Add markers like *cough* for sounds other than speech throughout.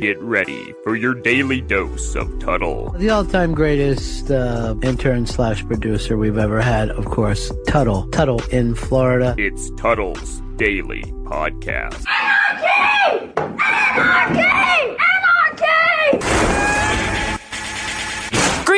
Get ready for your daily dose of Tuttle. The all-time greatest uh, intern slash producer we've ever had, of course, Tuttle. Tuttle in Florida. It's Tuttle's Daily Podcast. Anarchy! Anarchy! Anarchy!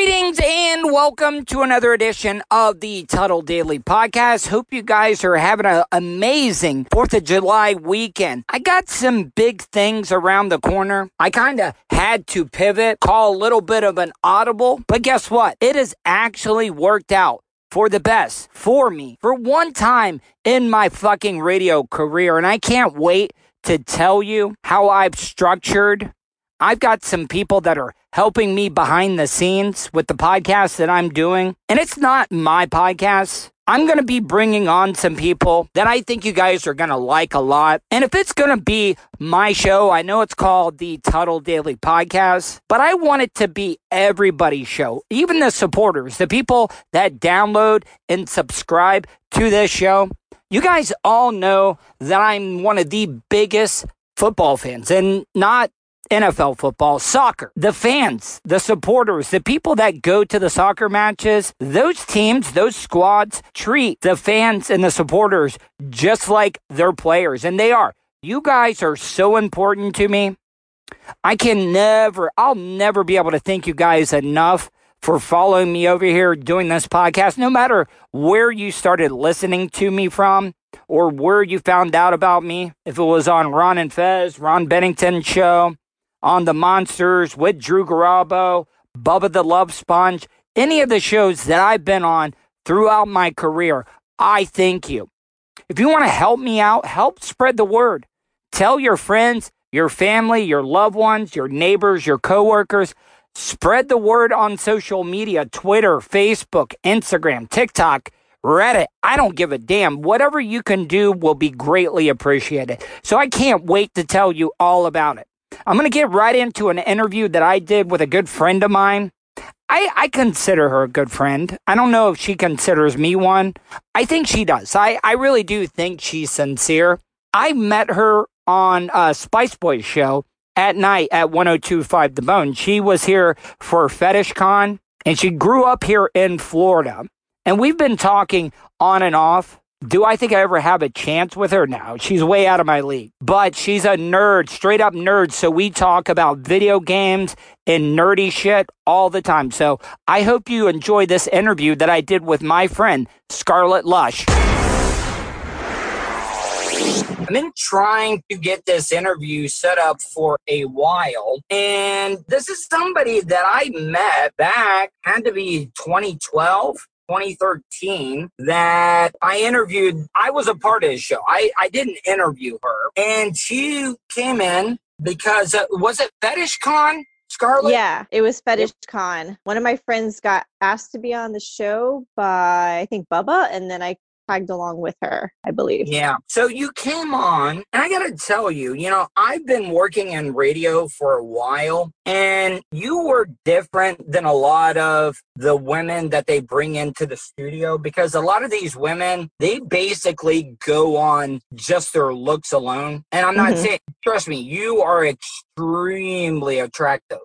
Greetings and welcome to another edition of the Tuttle Daily Podcast. Hope you guys are having an amazing 4th of July weekend. I got some big things around the corner. I kind of had to pivot, call a little bit of an audible, but guess what? It has actually worked out for the best for me for one time in my fucking radio career. And I can't wait to tell you how I've structured. I've got some people that are helping me behind the scenes with the podcast that I'm doing. And it's not my podcast. I'm going to be bringing on some people that I think you guys are going to like a lot. And if it's going to be my show, I know it's called the Tuttle Daily Podcast, but I want it to be everybody's show, even the supporters, the people that download and subscribe to this show. You guys all know that I'm one of the biggest football fans and not NFL football, soccer, the fans, the supporters, the people that go to the soccer matches, those teams, those squads treat the fans and the supporters just like their players. And they are. You guys are so important to me. I can never, I'll never be able to thank you guys enough for following me over here doing this podcast, no matter where you started listening to me from or where you found out about me. If it was on Ron and Fez, Ron Bennington show, on the Monsters with Drew Garabo, Bubba the Love Sponge, any of the shows that I've been on throughout my career, I thank you. If you want to help me out, help spread the word. Tell your friends, your family, your loved ones, your neighbors, your coworkers. Spread the word on social media Twitter, Facebook, Instagram, TikTok, Reddit. I don't give a damn. Whatever you can do will be greatly appreciated. So I can't wait to tell you all about it. I'm going to get right into an interview that I did with a good friend of mine. I, I consider her a good friend. I don't know if she considers me one. I think she does. I, I really do think she's sincere. I met her on a Spice Boys show at night at 1025 The Bone. She was here for Fetish Con and she grew up here in Florida. And we've been talking on and off do I think I ever have a chance with her? now? She's way out of my league. But she's a nerd, straight up nerd. So we talk about video games and nerdy shit all the time. So I hope you enjoy this interview that I did with my friend, Scarlett Lush. I've been trying to get this interview set up for a while, and this is somebody that I met back, had to be 2012. 2013 that I interviewed. I was a part of his show. I, I didn't interview her. And she came in because, uh, was it Fetish Con? Scarlett? Yeah, it was Fetish Con. One of my friends got asked to be on the show by I think Bubba, and then I tagged along with her, I believe. Yeah. So you came on, and I got to tell you, you know, I've been working in radio for a while, and you were different than a lot of the women that they bring into the studio because a lot of these women, they basically go on just their looks alone. And I'm not mm-hmm. saying, trust me, you are extremely attractive.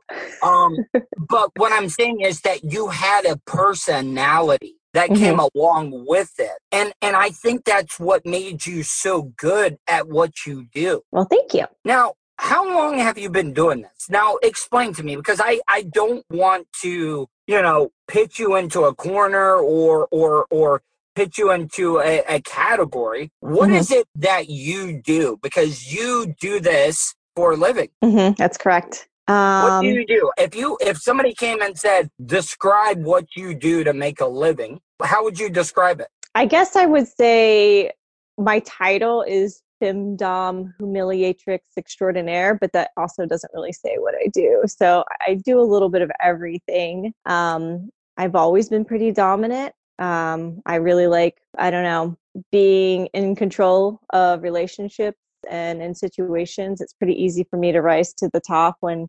Um, *laughs* but what I'm saying is that you had a personality that mm-hmm. came along with it. And and I think that's what made you so good at what you do. Well, thank you. Now, how long have you been doing this? Now, explain to me because I I don't want to, you know, pitch you into a corner or or or pitch you into a, a category. What mm-hmm. is it that you do? Because you do this for a living. Mm-hmm. That's correct. Um, what do um, you do? If you if somebody came and said, describe what you do to make a living, how would you describe it? I guess I would say my title is femdom humiliatrix extraordinaire, but that also doesn't really say what I do. So I do a little bit of everything. Um, I've always been pretty dominant. Um, I really like, I don't know, being in control of relationships and in situations. It's pretty easy for me to rise to the top when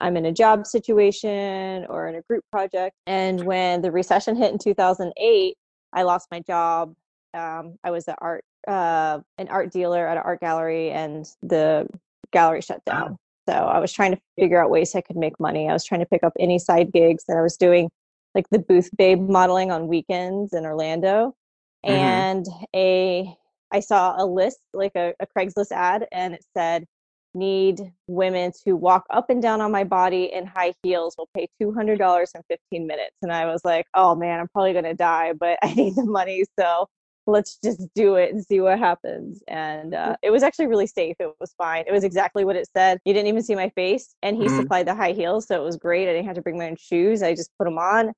I'm in a job situation or in a group project. And when the recession hit in 2008, I lost my job. Um, I was an art uh, an art dealer at an art gallery, and the gallery shut down. So I was trying to figure out ways I could make money. I was trying to pick up any side gigs that I was doing like the booth babe modeling on weekends in Orlando. Mhm. And a I saw a list, like a, a Craigslist ad, and it said, need women to walk up and down on my body in high heels will pay $200 in 15 minutes. And I was like, oh man, I'm probably going to die, but *laughs* I need the money. So let's just do it and see what happens. And uh, it was actually really safe. It was fine. It was exactly what it said. You didn't even see my face. And he Mhm. supplied the high heels. So it was great. I didn't have to bring my own shoes. I just put them on.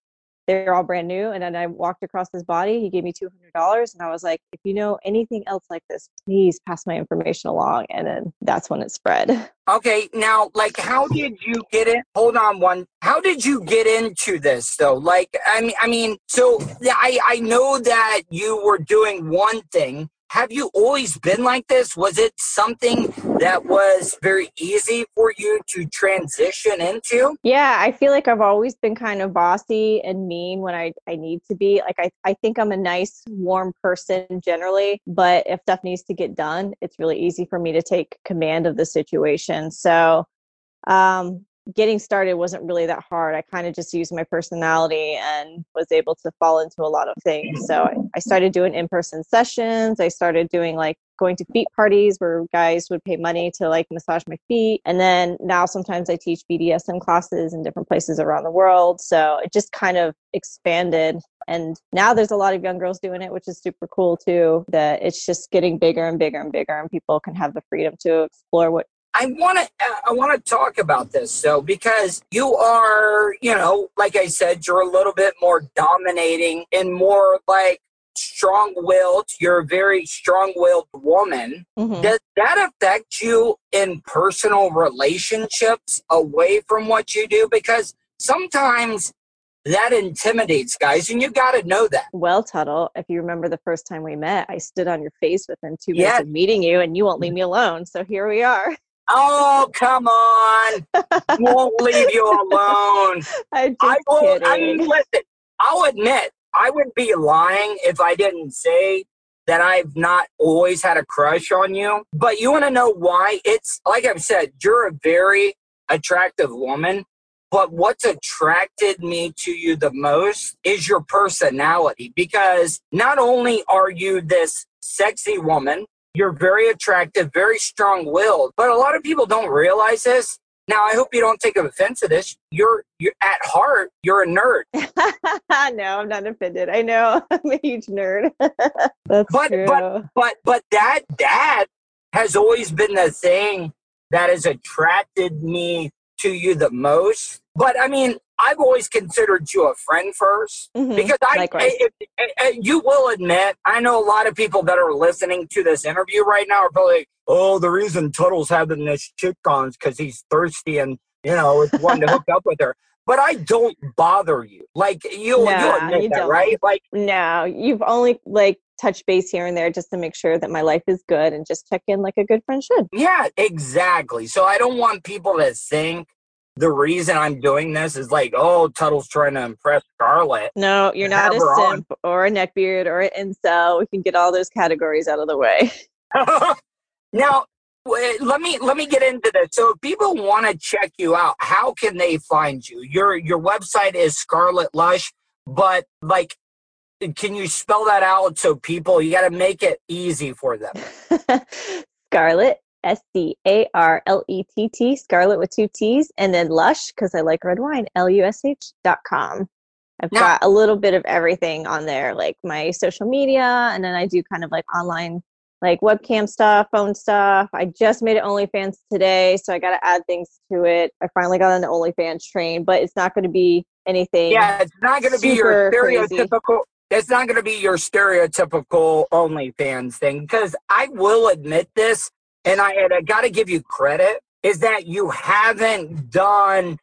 They're all brand new. And then I walked across his body. He gave me $200. And I was like, if you know anything else like this, please pass my information along. And then that's when it spread. *laughs* Okay, now, like, how did you get it? Hold on, one. How did you get into this, though? Like, I mean, I mean, so I I know that you were doing one thing. Have you always been like this? Was it something that was very easy for you to transition into? Yeah, I feel like I've always been kind of bossy and mean when I, I need to be. Like, I, I think I'm a nice, warm person generally, but if stuff needs to get done, it's really easy for me to take command of the situation. So, um, getting started wasn't really that hard. I kind of just used my personality and was able to fall into a lot of things. So I, I started doing in person sessions. I started doing like going to feet parties where guys would pay money to like massage my feet. And then now sometimes I teach BDSM classes in different places around the world. So it just kind of expanded. And now there's a lot of young girls doing it, which is super cool too. That it's just getting bigger and bigger and bigger, and people can have the freedom to explore what I want to I want to talk about this so because you are, you know, like I said, you're a little bit more dominating and more like strong-willed. You're a very strong-willed woman. Mhm. Does that affect you in personal relationships away from what you do because sometimes that intimidates guys and you got to know that. Well, Tuttle, if you remember the first time we met, I stood on your face within two minutes of meeting you, and you won't leave me alone. So here we are. Oh, come on. *laughs* Won't leave you alone. I'm just I will. I mean, listen. I'll admit I would be lying if I didn't say that I've not always had a crush on you. But you want to know why? It's like I've said. You're a very attractive woman. But what's attracted me to you the most is your personality. Because not only are you this sexy woman, you're very attractive, very strong willed. But a lot of people don't realize this. Now, I hope you don't take offense to this. You're, you're at heart, you're a nerd. *laughs* no, I'm not offended. I know *laughs* I'm a huge nerd. *laughs* That's But- true. But but that that has always been the thing that has attracted me to you the most. But I mean, I've always considered you a friend first Mhm. because I, I, I, I, you will admit, I know a lot of people that are listening to this interview right now are probably, like, oh, the reason Tuttle's having this chick on is because he's thirsty and you know is wanting to hook up with her. But I don't bother you. Like you, you admit you that, don't. right? Like no, you've only like touched base here and there just to make sure that my life is good and just check in like a good friend should. Yeah, exactly. So I don't want people to think the reason I'm doing this is like, oh, Tuttle's trying to impress Scarlett. No, you're not a her on. simp or a neckbeard or an incel. We can get all those categories out of the way. *laughs* now, let me let me get into this. So if people want to check you out, how can they find you? Your your website is Scarlett Lush, but like can you spell that out so people you got to make it easy for them. *laughs* Scarlett, S C A R L E T T, Scarlett with two T's, and then Lush, because I like red wine, L U S H dot com. I've Now- got a little bit of everything on there, like my social media, and then I do kind of like online, like webcam stuff, phone stuff. I just made it OnlyFans today, so I got to add things to it. I finally got on the OnlyFans train, but it's not going to be anything. Yeah, it's not going to be your Super crazy. stereotypical. It's not going to be your stereotypical OnlyFans thing because I will admit this, and I, and I got to give you credit is that you haven't done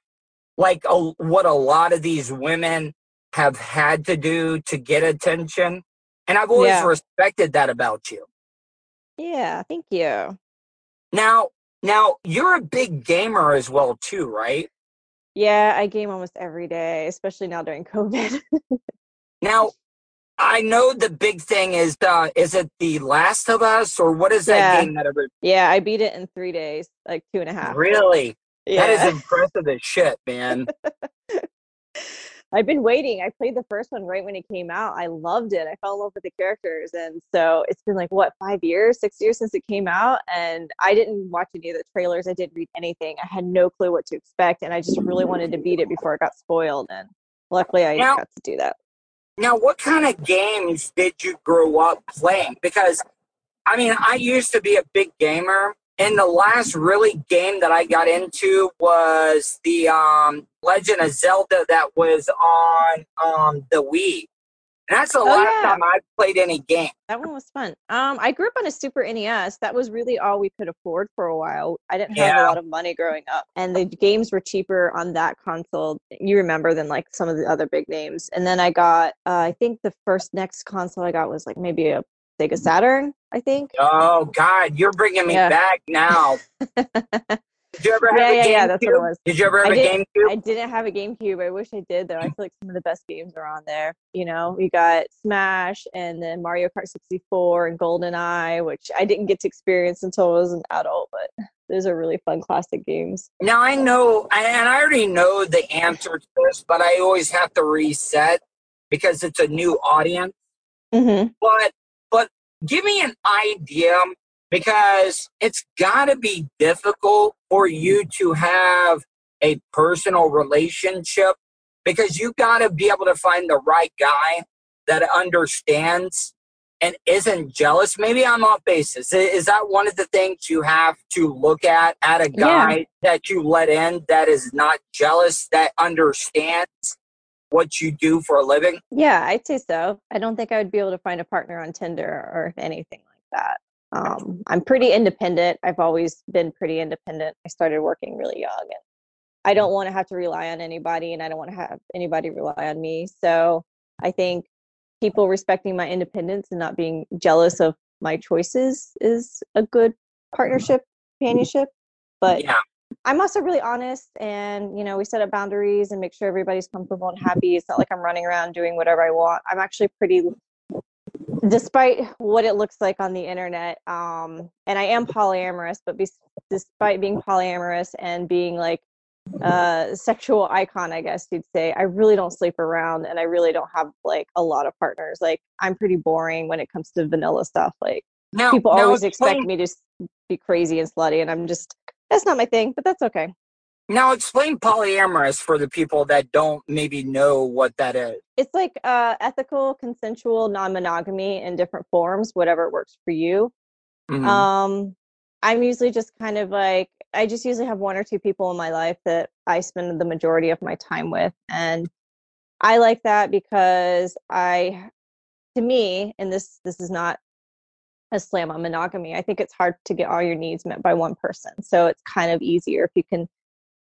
like a, what a lot of these women have had to do to get attention, and I've always Yeah. respected that about you. Yeah, thank you. Now, now you're a big gamer as well too, right? Yeah, I game almost every day, especially now during COVID. *laughs* Now, I know the big thing is uh is it the Last of Us or what is that Yeah. game that ever Yeah, I beat it in three days, like two and a half. really? Yeah. That is impressive as shit, man. *laughs* I've been waiting. I played the first one right when it came out. I loved it. I fell in love with the characters. And so it's been like, what, five years, six years since it came out? And I didn't watch any of the trailers. I didn't read anything. I had no clue what to expect. And I just really wanted to beat it before it got spoiled. And luckily, I Now- got to do that. Now, what kind of games did you grow up playing? Because, I mean, I used to be a big gamer, and the last really game that I got into was the um, Legend of Zelda that was on um, the Wii. And that's the last Oh, yeah. time I played any game. That one was fun. Um, I grew up on a Super NES. That was really all we could afford for a while. I didn't have Yeah. a lot of money growing up, and the games were cheaper on that console. You remember than like some of the other big names. And then I got, uh, I think the first next console I got was like maybe a Sega Saturn. I think. Oh, God, you're bringing me Yeah. back now. *laughs* Did you ever have yeah, a yeah, GameCube? yeah. That's what it was. Did you ever have I a GameCube? I didn't have a GameCube. I wish I did though. I feel like some of the best games are on there. You know, we got Smash and then Mario Kart 64 and GoldenEye, which I didn't get to experience until I was an adult, but those are really fun classic games. Now I know, and I already know the answer to this, but I always have to reset because it's a new audience. Mm-hmm. But but give me an idea because it's got to be difficult for you to have a personal relationship because you got to be able to find the right guy that understands and isn't jealous. Maybe I'm off basis. Is that one of the things you have to look at at a guy that you let in that is not jealous, that understands what you do for a living? Yeah, I'd say so. I don't think I would be able to find a partner on Tinder or anything like that. Um, I'm pretty independent. I've always been pretty independent. I started working really young and I don't want to have to rely on anybody and I don't want to have anybody rely on me. So I think people respecting my independence and not being jealous of my choices is a good partnership, companionship. But Yeah. I'm also really honest and you know we set up boundaries and make sure everybody's comfortable and happy. It's not like I'm running around doing whatever I want. I'm actually pretty despite what it looks like on the internet um and I am polyamorous but bes- despite being polyamorous and being like a sexual icon I guess you'd say I really don't sleep around and I really don't have like a lot of partners. Like I'm pretty boring when it comes to vanilla stuff. Like Now, people now always expect explain- me to be crazy and slutty and I'm just that's not my thing, but that's okay. Now explain polyamorous for the people that don't maybe know what that is. It's like uh, ethical, consensual non-monogamy in different forms, whatever works for you. Mhm. Um, I'm usually just kind of like I just usually have one or two people in my life that I spend the majority of my time with, and I like that because I, to me, and this this is not a slam on monogamy. I think it's hard to get all your needs met by one person, so it's kind of easier if you can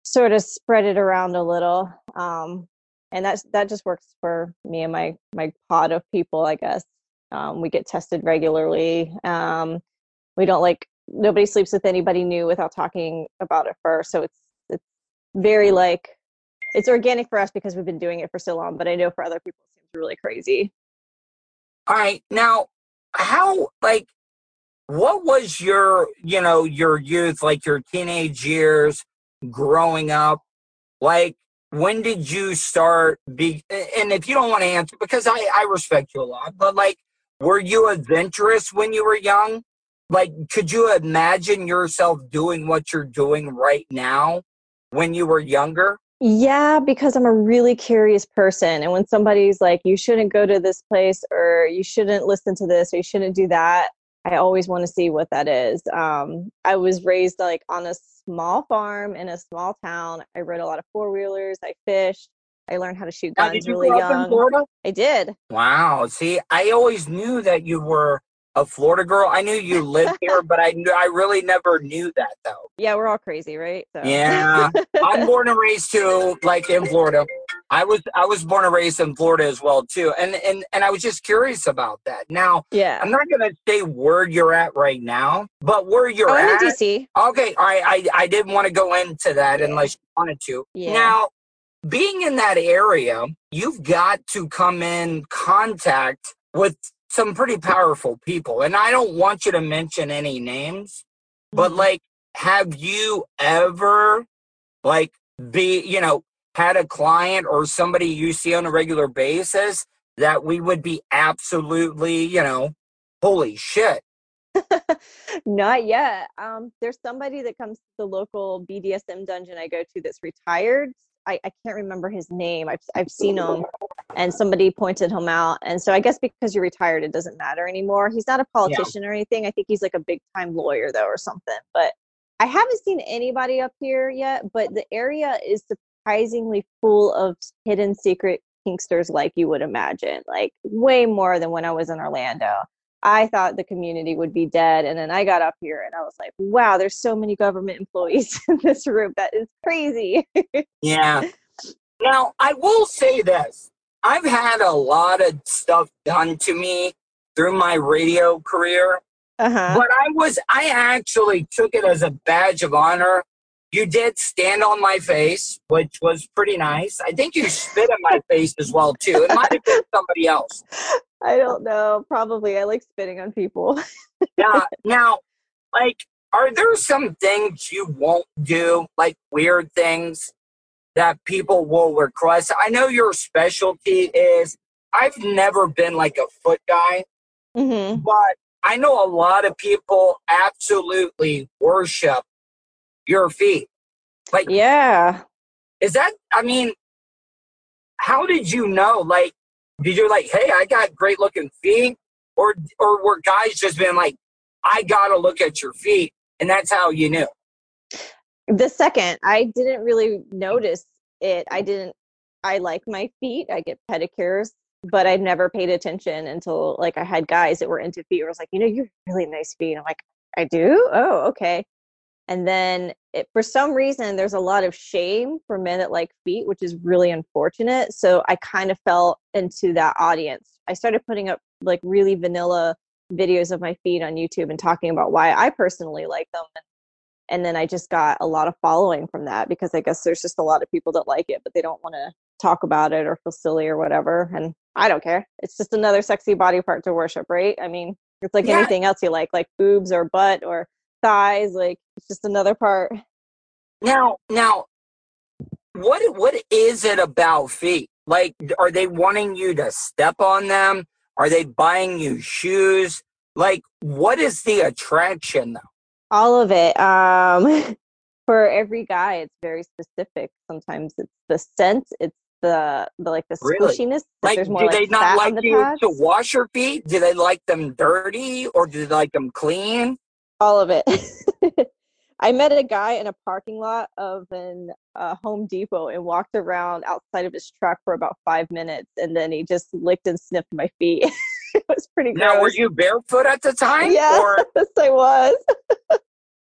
sort of spread it around a little. Um, and that's that just works for me and my my pod of people, I guess. Um, we get tested regularly. Um, we don't like nobody sleeps with anybody new without talking about it first. So it's it's very like it's organic for us because we've been doing it for so long. But I know for other people it seems really crazy. All right. Now, how, like, what was your, you know, your youth, like your teenage years growing up? Like, when did you start be, and if you don't want to answer, because I, I respect you a lot, but like, were you adventurous when you were young? Like, could you imagine yourself doing what you're doing right now when you were younger? Yeah, because I'm a really curious person. And when somebody's like, you shouldn't go to this place or you shouldn't listen to this or you shouldn't do that, I always want to see what that is. Um, I was raised like on a small farm in a small town. I rode a lot of four wheelers. I fished. I learned how to shoot Now, guns did you really grow up in young. Florida? I did. Wow. See, I always knew that you were a Florida girl. I knew you lived here, *laughs* but I knew I really never knew that though. Yeah, we're all crazy, right? So. Yeah. I'm *laughs* born and raised too, like in Florida. I was I was born and raised in Florida as well too. And and and I was just curious about that. Now, yeah. I'm not gonna say where you're at right now, but where you're Oh, I'm at. in DC. Okay, I, I I didn't want to go into that Yeah. unless you wanted to. Yeah. Now, being in that area, you've got to come in contact with some pretty powerful people. And I don't want you to mention any names, but Mhm. like, have you ever, like, be, you know, had a client or somebody you see on a regular basis that we would be absolutely, you know, holy shit. *laughs* Not yet. Um, there's somebody that comes to the local BDSM dungeon I go to that's retired. I, I can't remember his name. I've I've seen him, and somebody pointed him out. And so I guess because you're retired, it doesn't matter anymore. He's not a politician or anything. I think he's like a big time lawyer though, or something. But I haven't seen anybody up here yet. But the area is surprisingly full of hidden secret kinksters, like you would imagine. Like way more than when I was in Orlando. I thought the community would be dead. And then I got up here and I was like, wow, there's so many government employees *laughs* in this room. That is crazy. Yeah. Now, I will say this I've had a lot of stuff done to me through my radio career, Uh huh. but I was, I actually took it as a badge of honor. You did stand on my face, which was pretty nice. I think you spit in my face as well, too. It might have been somebody else. *laughs* I don't know. Probably. I like spitting on people. Yeah. *laughs* Now, like, are there some things you won't do, like weird things that people will request? I know your specialty is, I've never been like a foot guy, hmm but I know a lot of people absolutely worship your feet. Like, Yeah. is that, I mean, how did you know? Like, did you like, hey, I got great looking feet? Or, or were guys just being like, I gotta look at your feet, and that's how you knew? The second, I didn't really notice it. I didn't. I like my feet. I get pedicures, but I never paid attention until like I had guys that were into feet. Where I was like, you know, you have really nice feet. I'm like, I do. Oh, okay. And then it, for some reason, there's a lot of shame for men that like feet, which is really unfortunate. So I kind of fell into that audience. I started putting up like really vanilla videos of my feet on YouTube and talking about why I personally like them. And then I just got a lot of following from that because I guess there's just a lot of people that like it, but they don't want to talk about it or feel silly or whatever. And I don't care. It's just another sexy body part to worship, right? I mean, it's like Yeah. anything else you like, like boobs or butt or thighs. Like it's just another part. Now, now, what what is it about feet? Like, are they wanting you to step on them? Are they buying you shoes? Like, what is the attraction though? All of it. Um, *laughs* for every guy, it's very specific. Sometimes it's the scent. It's the the like the Really? squishiness. Like, do more they like not like the you pads. to wash your feet? Do they like them dirty or do they like them clean? All of it. *laughs* I met a guy in a parking lot of an uh, Home Depot and walked around outside of his truck for about five minutes, and then he just licked and sniffed my feet. *laughs* it was pretty gross. Now, were you barefoot at the time? Yes, Or *laughs* I was.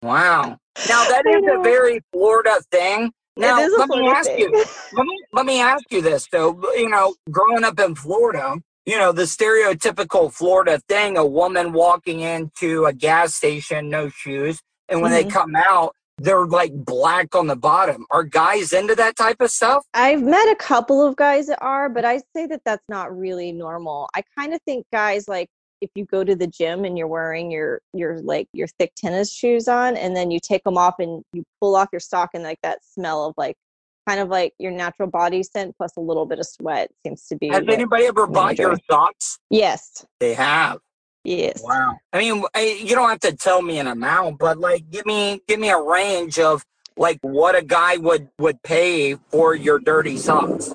wow. Now that is a very Florida thing. Now it is a let me ask thing. you. let me let me ask you this though. You know, growing up in Florida, you know the stereotypical Florida thing: a woman walking into a gas station, no shoes, and when they Mhm. come out, they're like black on the bottom. Are guys into that type of stuff? I've met a couple of guys that are, but I say that that's not really normal. I kind of think guys like if you go to the gym and you're wearing your your like your thick tennis shoes on and then you take them off and you pull off your sock and like that smell of like kind of like your natural body scent plus a little bit of sweat seems to be Has anybody ever bought your socks? yes They have. yes Wow. I mean, I, you don't have to tell me an amount, but like, give me give me a range of like what a guy would would pay for your dirty socks.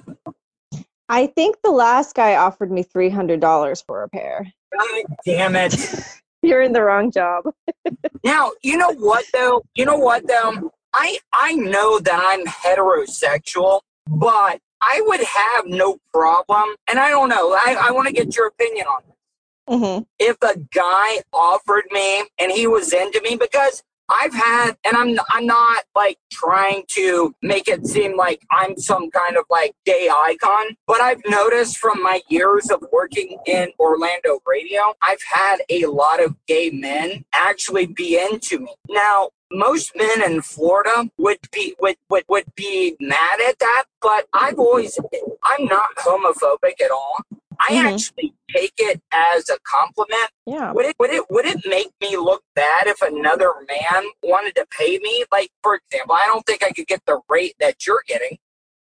i think the last guy offered me $300 for a pair God damn it! *laughs* you're in the wrong job *laughs* Now you know what though. You know what though. I I know that I'm heterosexual, but I would have no problem. And I don't know. I I want to get your opinion on. it. hmm if a guy offered me and he was into me because I've had and I'm I'm not like trying to make it seem like I'm some kind of like gay icon, but I've noticed from my years of working in Orlando radio, I've had a lot of gay men actually be into me. Now, most men in Florida would be would, would would be mad at that, but I've always I'm not homophobic at all. I Mhm. actually take it as a compliment. Yeah. Would it would it would it make me look bad if another man wanted to pay me? Like for example, I don't think I could get the rate that you're getting,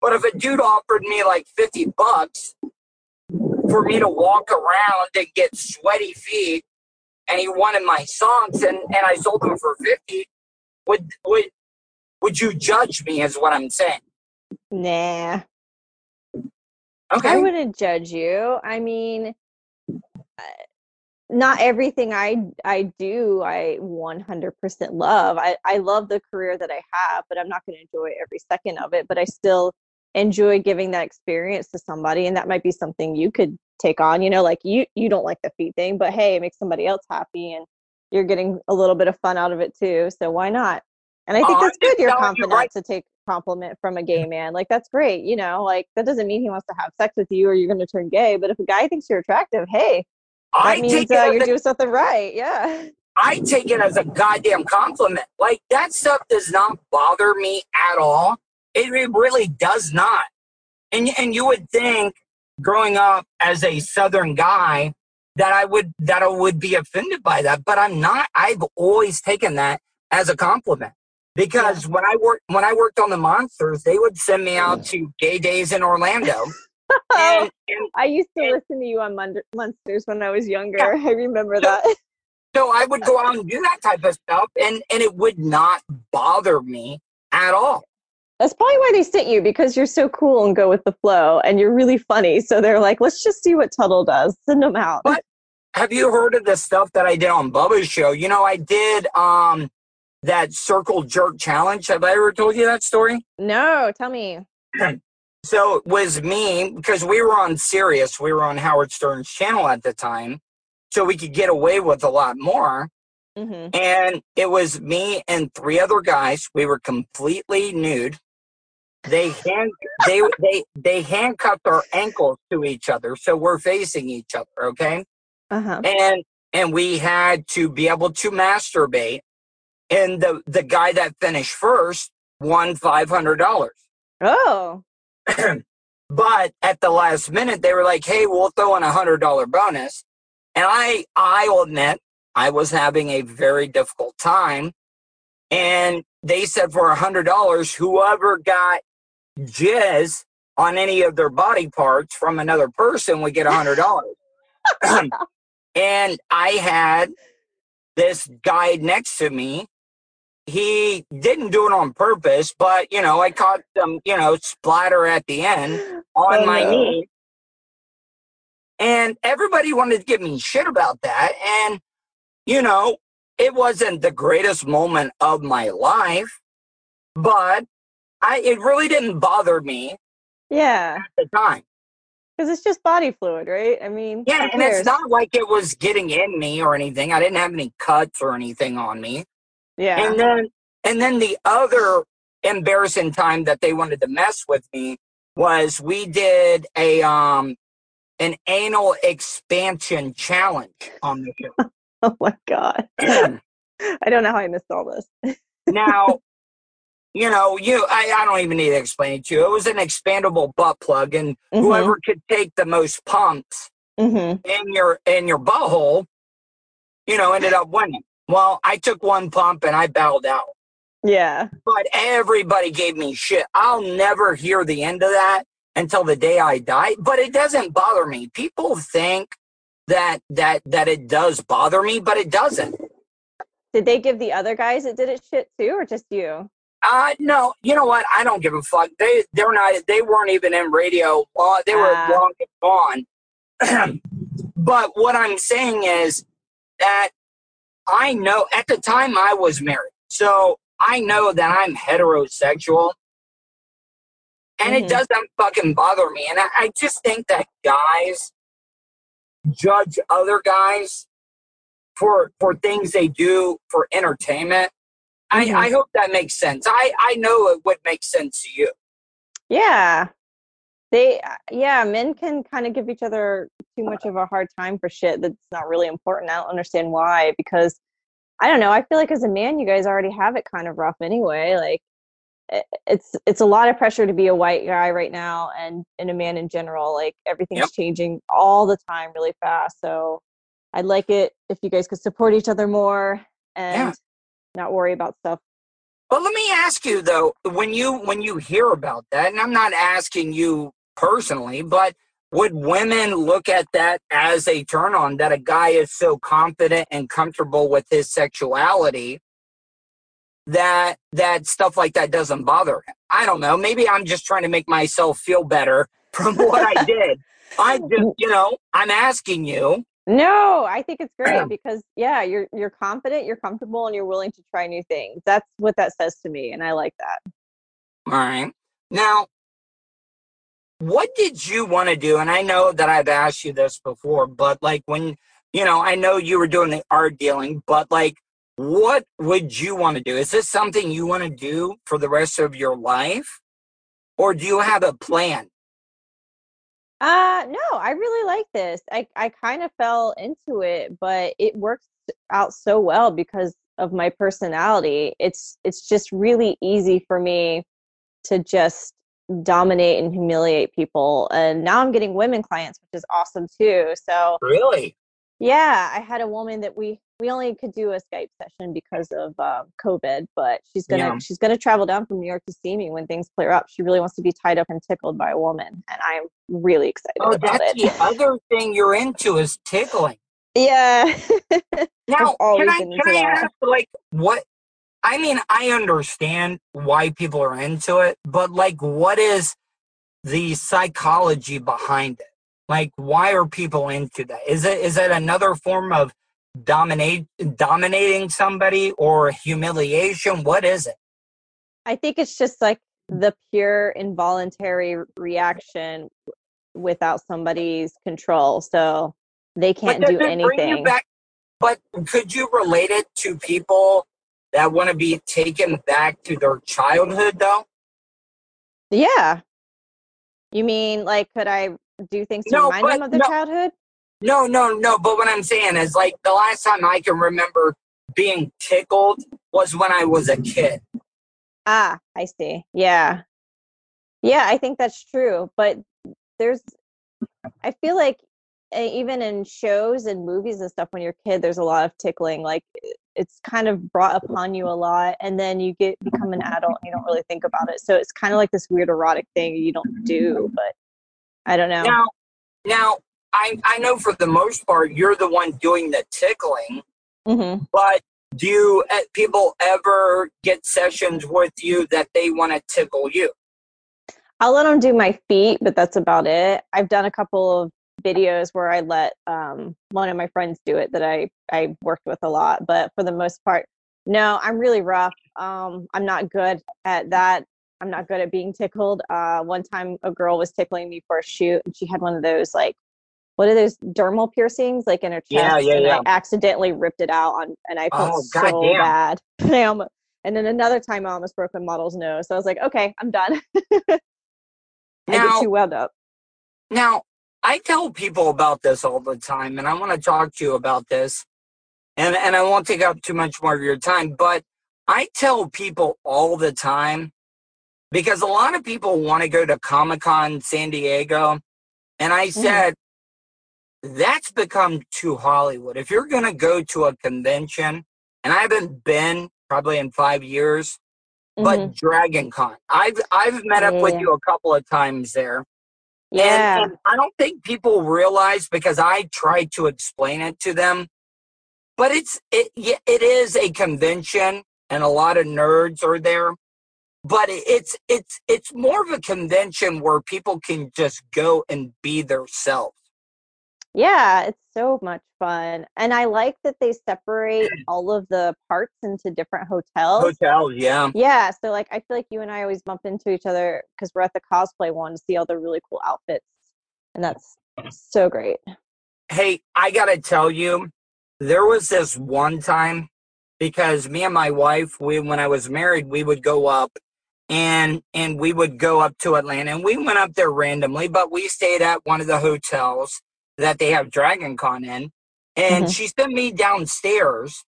but if a dude offered me like fifty bucks for me to walk around and get sweaty feet, and he wanted my songs, and and I sold them for fifty, would would would you judge me? Is what I'm saying. Nah. Okay. I wouldn't judge you. I mean, uh, not everything I I do I 100% love. I I love the career that I have, but I'm not going to enjoy every second of it, but I still enjoy giving that experience to somebody and that might be something you could take on, you know, like you you don't like the feet thing, but hey, it makes somebody else happy and you're getting a little bit of fun out of it too. So why not? And I think Oh, that's good you're you confident right- to take compliment from a gay *laughs* man. Like that's great, you know, like that doesn't mean he wants to have sex with you or you're going to turn gay, but if a guy thinks you're attractive, hey, that I means take uh, it you're a, doing something right. Yeah. *laughs* I take it as a goddamn compliment. Like that stuff does not bother me at all. It, it really does not. And and you would think growing up as a southern guy that I would that I would be offended by that, but I'm not. I've always taken that as a compliment. Because when I worked when I worked on the monsters, they would send me out to gay days in Orlando. *laughs* and, and I used to And- listen to you on Mon- Monsters when I was younger. I remember that. *laughs* so I would go out and do that type of stuff and, and it would not bother me at all. That's probably why they sent you because you're so cool and go with the flow and you're really funny. So they're like, let's just see what Tuttle does. Send them out. What? Have you heard of the stuff that I did on Bubba's show? You know, I did um that circle jerk challenge. Have I ever told you that story? No, tell me. *clears throat* So it was me because we were on Sirius. We were on Howard Stern's channel at the time. So we could get away with a lot more. hmm And it was me and three other guys. We were completely nude. They *laughs* hand they they they handcuffed our ankles to each other, so we're facing each other, okay? Uh huh. And and we had to be able to masturbate. And the the guy that finished first won five hundred dollars. Oh, *clears throat* but at the last minute, they were like, "Hey, we'll throw in a hundred dollar bonus." And I, I'll admit, I was having a very difficult time, and they said for a hundred dollars, whoever got jizz on any of their body parts from another person would get a hundred dollars. *laughs* and I had this guy next to me. He didn't do it on purpose, but you know, I caught some, you know, splatter at the end on Oh, my no. knee. And everybody wanted to give me shit about that. And, you know, it wasn't the greatest moment of my life, but I it really didn't bother me yeah. at the time. Because it's just body fluid, right? I mean, Yeah, and it's not like it was getting in me or anything. I didn't have any cuts or anything on me. Yeah. And then and then the other embarrassing time that they wanted to mess with me was we did a um an anal expansion challenge on the show. *laughs* oh my God. *clears throat* I don't know how I missed all this. now, you know, you I, I don't even need to explain it to you. It was an expandable butt plug, and Mm-hmm. whoever could take the most pumps hmm in your in your butthole, you know, ended up winning. Well, I took one pump and I bowed out. Yeah. But everybody gave me shit. I'll never hear the end of that until the day I die. But it doesn't bother me. People think that that that it does bother me, but it doesn't. Did they give the other guys that did it shit too, or just you? Uh no, you know what? I don't give a fuck. They they're not they weren't even in radio. Uh, they were Ah. long gone. *clears throat* but what I'm saying is that I know at the time I was married. So I know that I'm heterosexual. And it Mhm. doesn't fucking bother me. And I, I just think that guys judge other guys for for things they do for entertainment. Mhm. I, I hope that makes sense. I, I know it would make sense to you. Yeah. They, yeah, men can kind of give each other too much of a hard time for shit that's not really important. I don't understand why, because I don't know. I feel like as a man, you guys already have it kind of rough anyway. Like it's it's a lot of pressure to be a white guy right now and and a man in general. Like everything's Yep. changing all the time really fast. So I'd like it if you guys could support each other more and not worry about stuff. But let me ask you though, when you when you hear about that, and I'm not asking you personally, but would women look at that as a turn on that a guy is so confident and comfortable with his sexuality that that stuff like that doesn't bother him? I don't know. Maybe I'm just trying to make myself feel better *laughs* from what I did. I *laughs* just, you know, I'm asking you. No, I think it's great *clears throat* because yeah, you're you're confident, you're comfortable, and you're willing to try new things. That's what that says to me, and I like that. All right. Now, what did you want to do? And I know that I've asked you this before, but like when, you know, I know you were doing the art dealing, but like, what would you want to do? Is this something you want to do for the rest of your life? Or do you have a plan? Uh no, I really like this. I I kind of fell into it, but it works out so well because of my personality. It's it's just really easy for me to just dominate and humiliate people. And now I'm getting women clients, which is awesome too. So Really? yeah, I had a woman that we we only could do a Skype session because of um, COVID, but she's gonna Yeah. she's gonna travel down from New York to see me when things clear up. She really wants to be tied up and tickled by a woman, and I'm really excited Oh, about that's it. the other thing you're into is tickling. Yeah. *laughs* Now, can I can I ask like what? I mean, I understand why people are into it, but like, what is the psychology behind it? Like, why are people into that? Is it is it another form of dominate dominating somebody or humiliation? What is it? I think it's just like the pure involuntary reaction without somebody's control. So they can't do does it bring you anything. back- but could you relate it to people that want to be taken back to their childhood, though? Yeah. You mean like could I do things to No, remind them of their no. childhood? No, no, no. But what I'm saying is, like, the last time I can remember being tickled was when I was a kid. Ah, I see. Yeah. Yeah, I think that's true. But there's, I feel like uh, even in shows and movies and stuff, when you're a kid, there's a lot of tickling. Like it's kind of brought upon you a lot, and then you get become an adult and you don't really think about it. So it's kind of like this weird erotic thing you don't do. But I don't know. Now, now, I I know for the most part you're the one doing the tickling, hmm but do you, eh, people ever get sessions with you that they want to tickle you? I'll let them do my feet, but that's about it. I've done a couple of videos where I let um, one of my friends do it that I I worked with a lot, but for the most part, no, I'm really rough. Um, I'm not good at that. I'm not good at being tickled. Uh, one time, a girl was tickling me for a shoot, and she had one of those like, what are those dermal piercings like in her chest? Yeah, yeah, and yeah. I accidentally ripped it out on, and oh, *laughs* I felt Oh, so bad. I almost, and then another time, I almost broke a model's nose. So I was like, okay, I'm done. *laughs* I Now- get too wound up. Now, I tell people about this all the time, and I want to talk to you about this. And and I won't take up too much more of your time, but I tell people all the time because a lot of people want to go to Comic Con San Diego, and I mm-hmm. said that's become too Hollywood. If you're going to go to a convention, and I haven't been probably in five years, but Mhm. Dragon Con, I've I've met up with you a couple of times there. Yeah. And, I don't think people realize because I tried to explain it to them, but it's it yeah, it is a convention and a lot of nerds are there. But it's it's it's more of a convention where people can just go and be themselves. Yeah, it's so much fun. And I like that they separate mm. all of the parts into different hotels. Hotels, yeah. Yeah, so like I feel like you and I always bump into each other because we're at the cosplay one to see all the really cool outfits. And that's so great. Hey, I gotta tell you, there was this one time because me and my wife, we when I was married, we would go up and and we would go up to Atlanta and we went up there randomly, but we stayed at one of the hotels that they have Dragon Con in. And Mhm. she sent me downstairs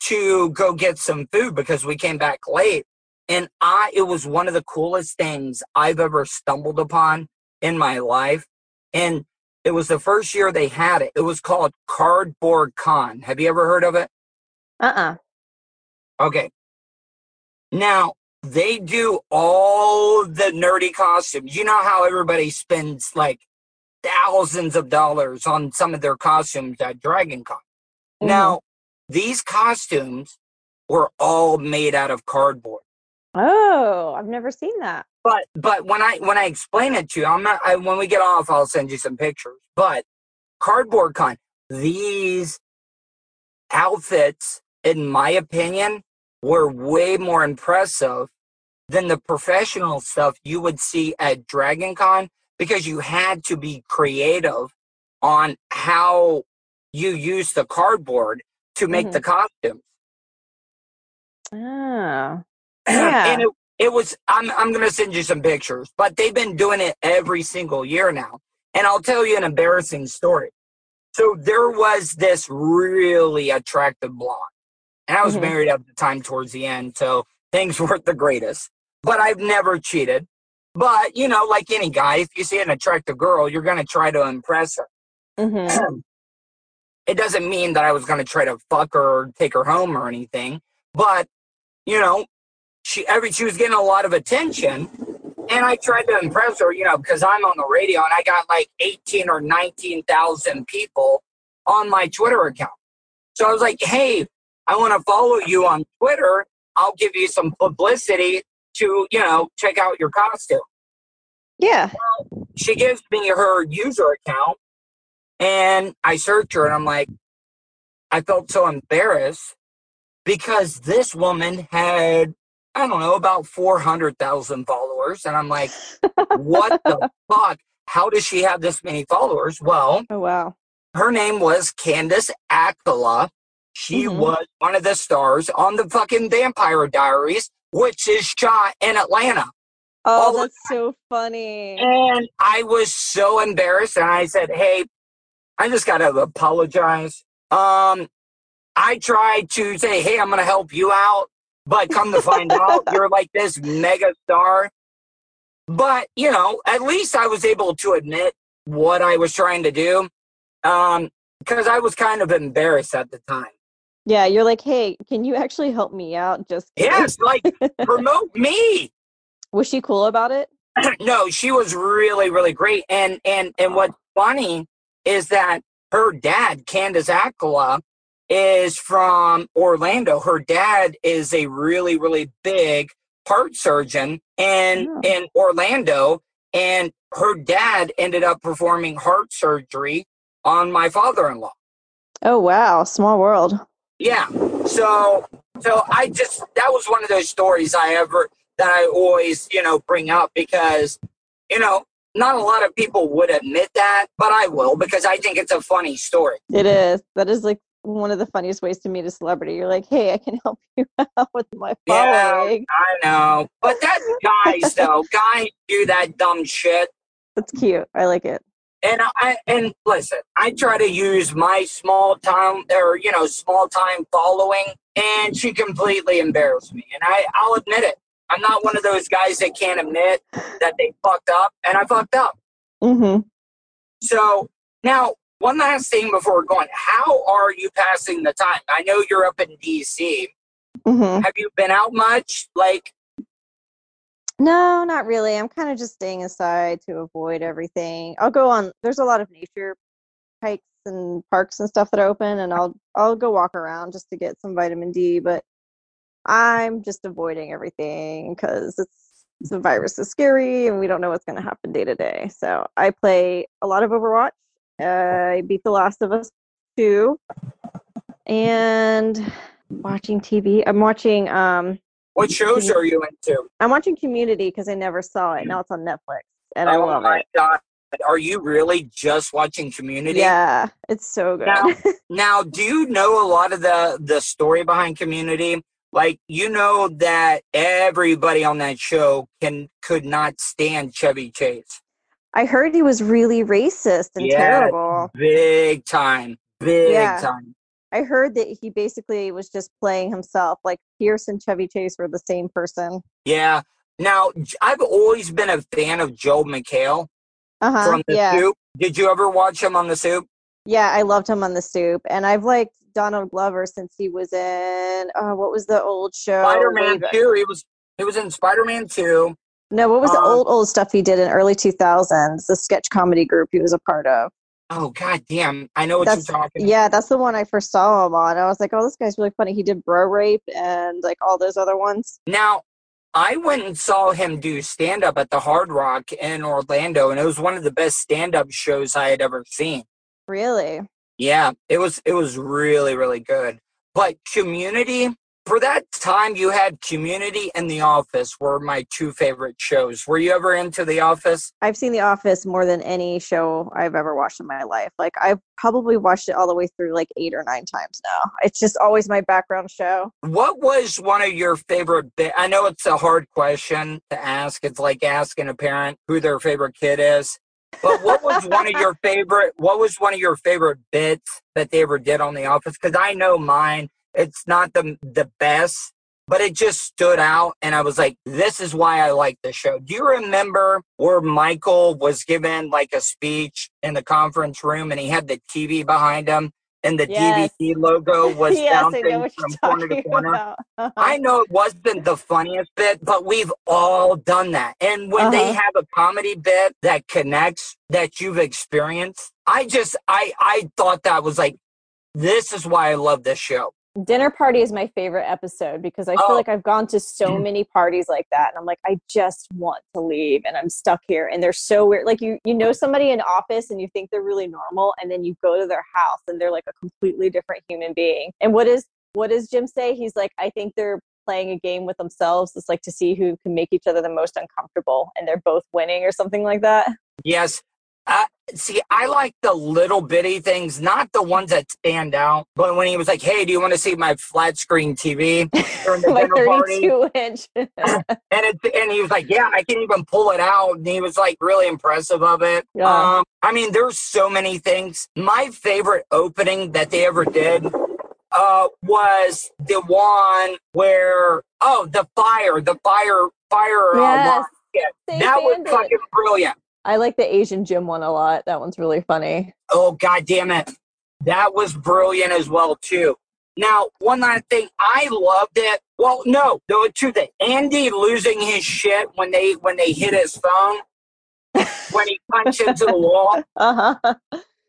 to go get some food because we came back late. And I, it was one of the coolest things I've ever stumbled upon in my life. And it was the first year they had it. It was called Cardboard Con. Have you ever heard of it? Uh uh Okay. Now, they do all the nerdy costumes. You know how everybody spends like thousands of dollars on some of their costumes at Dragon Con. Mhm. Now, these costumes were all made out of cardboard. Oh, I've never seen that. But but when I when I explain it to you, I'm not. I, when we get off, I'll send you some pictures. But cardboard con these outfits, in my opinion, were way more impressive than the professional stuff you would see at Dragon Con because you had to be creative on how you use the cardboard to make Mhm. the costumes. Oh. *clears throat* Yeah. and it, it was I'm I'm gonna send you some pictures, but they've been doing it every single year now. And I'll tell you an embarrassing story. So there was this really attractive blonde. And I was Mhm. married at the time towards the end, so things *laughs* weren't the greatest. But I've never cheated. But you know, like any guy, if you see an attractive girl, you're gonna try to impress her. hmm *clears throat* it doesn't mean that I was going to try to fuck her or take her home or anything, but you know, she every she was getting a lot of attention, and I tried to impress her, you know, because I'm on the radio and I got like eighteen or nineteen thousand people on my Twitter account. So I was like, hey, I want to follow you on Twitter. I'll give you some publicity to you know check out your costume Yeah. Well, she gives me her user account and I search her and I'm like, I felt so embarrassed because this woman had, I don't know, about 400,000 followers. And I'm like, what the *laughs* fuck? How does she have this many followers? Well, Oh wow. her name was Candice Accola. She Mhm. was one of the stars on the fucking Vampire Diaries, which is shot in Atlanta. Oh, that's so funny. And I was so embarrassed, and I said, "Hey, I just got to apologize." Um, I tried to say, "Hey, I'm going to help you out," but come to find out, *laughs* you're like this mega star. But you know, at least I was able to admit what I was trying to do, um, because I was kind of embarrassed at the time. Yeah, you're like, hey, can you actually help me out? Just kidding. Yes, like promote me. *laughs* Was she cool about it? *clears throat* no, she was really, really great. And and and what's funny is that her dad, Candice Accola, is from Orlando. Her dad is a really, really big heart surgeon in Oh. in Orlando, and her dad ended up performing heart surgery on my father-in-law. Oh wow, small world. Yeah. So so I just that was one of those stories I ever that I always, you know, bring up because, you know, not a lot of people would admit that, but I will because I think it's a funny story. It is. That is like one of the funniest ways to meet a celebrity. You're like, hey, I can help you *laughs* out with my Yeah. following. I know. But that's *laughs* guys though. Guys do that dumb shit. That's cute. I like it. And I and listen, I try to use my small time or you know small time following, and she completely embarrassed me. And I I'll admit it. I'm not one of those guys that can't admit that they fucked up, and I fucked up. Mm-hmm. So now one last thing before we're going, how are you passing the time? I know you're up in DC. Mm-hmm. Have you been out much? Like No, not really. I'm kind of just staying inside to avoid everything. I'll go on. There's a lot of nature hikes and parks and stuff that are open, and I'll I'll go walk around just to get some vitamin D. But I'm just avoiding everything because it's the virus is scary, and we don't know what's going to happen day to day. So I play a lot of Overwatch. I beat The Last of Us two, and watching TV. I'm watching um what shows are you into? I'm watching Community because I never saw it. Now mm. it's on Netflix, and I oh love my it. god. Are you really just watching community? Yeah, it's so good. Now- *laughs* Now, do you know a lot of the the story behind Community? Like, you know that everybody on that show can could not stand Chevy Chase, I heard he was really racist and Yeah. terrible. big time, big Yeah. time. I heard that he basically was just playing himself. Like Pierce and Chevy Chase were the same person. Yeah. Now, I've always been a fan of Joel McHale Uh huh. from The Yeah. Soup. Did you ever watch him on The Soup? Yeah, I loved him on the soup, and I've liked Donald Glover since he was in uh, what was the old show? Spider Man 2. He was he was in Spider Man 2. No, what was the Um, old old stuff he did in early two thousands? The sketch comedy group he was a part of. Oh god damn. I know what That's you're talking yeah, that's the one I first saw him on. I was like, oh, this guy's really funny. He did Bro Rape and like all those other ones. Now, I went and saw him do stand up at the Hard Rock in Orlando, and it was one of the best stand up shows I had ever seen. Really? Yeah, it was it was really really good. But Community for that time you had Community and The Office were my two favorite shows. Were you ever into The Office? I've seen The Office more than any show I've ever watched in my life. Like I've probably watched it all the way through like eight or nine times now. It's just always my background show. What was one of your favorite bit? I know it's a hard question to ask. It's like asking a parent who their favorite kid is. But what was one of your *laughs* favorite? What was one of your favorite bits that they ever did on The Office? Because I know mine. It's not the the best, but it just stood out, and I was like, "This is why I like the show." Do you remember where Michael was given like a speech in the conference room, and he had the TV behind him, and the Yes. DVD logo *laughs* was yes, bouncing from corner to corner? Uh-huh. I know it wasn't the funniest bit, but we've all done that. And when they Uh-huh. have a comedy bit that connects that you've experienced, I just I I thought that was like this is why I love this show. Dinner party is my favorite episode because I Oh. feel like I've gone to so mm. many parties like that and I'm like I just want to leave and I'm stuck here and they're so weird like you you know somebody in office and you think they're really normal and then you go to their house and they're like a completely different human being. And what is what does Jim say? He's like I think they're playing a game with themselves. It's like to see who can make each other the most uncomfortable and they're both winning or something like that. Yes. Uh, see, I like the little bitty things, not the ones that stand out. But when he was like, "Hey, do you want to see my flat screen TV?" during the *laughs* my dinner party, 32 inch. *laughs* and it, and he was like, "Yeah, I can even pull it out," and he was like really impressive of it. Yeah. Um, I mean, there's so many things. My favorite opening that they ever did uh, was the one where oh, the fire, the fire, fire. Uh, Yes. Yeah, that was fucking brilliant. I like the Asian gym one a lot. That one's really funny. Oh god damn it. That was brilliant as well too. Now, one last thing, I loved it. Well, no, there were two things. Andy losing his shit when they when they hit his phone, when he *laughs* punched into the wall. Uh huh.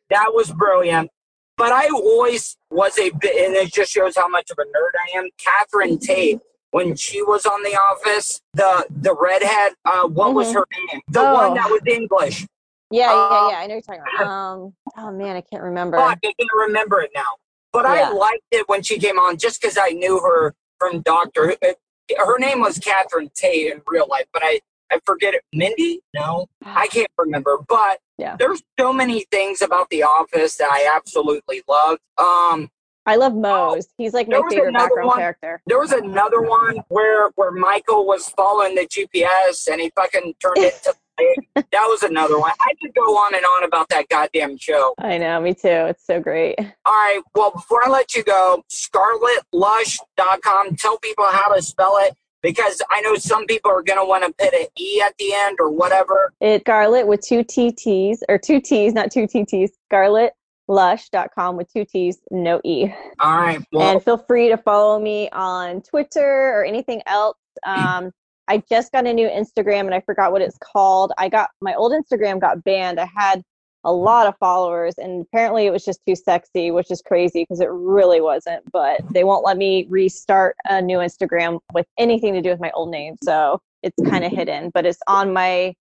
That was brilliant. But I always was a bit, and it just shows how much of a nerd I am. Catherine Tate, when she was on The Office, the the redhead, uh, what was Mhm. her name? The Oh. one that was English. Yeah, Uh, yeah, yeah. I know you're talking about. Um. Oh man, I can't remember. I can't remember it now. But I liked it when she came on just because I knew her from Doctor. Who. Her name was Catherine Tate in real life, but I I forget it. Mindy? No, I *sighs* can't remember. But Yeah. there's so many things about The Office that I absolutely loved. Um, I love oh, Mose. He's like my favorite background one- character. there was another one where where Michael was following the GPS and he fucking turned it to. *laughs* that was another one. I could go on and on about that goddamn show. I know, me too. It's so great. All right. Well, before I let you go, scarlettlush.com. Tell people how to spell it because I know some people are going to want to put an E at the end or whatever. It's Scarlett with two TTs or two T's, not two TTs. ScarlettLush.com with two T's, no E. All right. Well, and feel free to follow me on Twitter or anything else. Um, I just got a new Instagram and I forgot what it's called. I got my old Instagram got banned. I had a lot of followers and apparently it was just too sexy, which is crazy because it really wasn't. But they won't let me restart a new Instagram with anything to do with my old name, so it's kind of hidden. But it's on my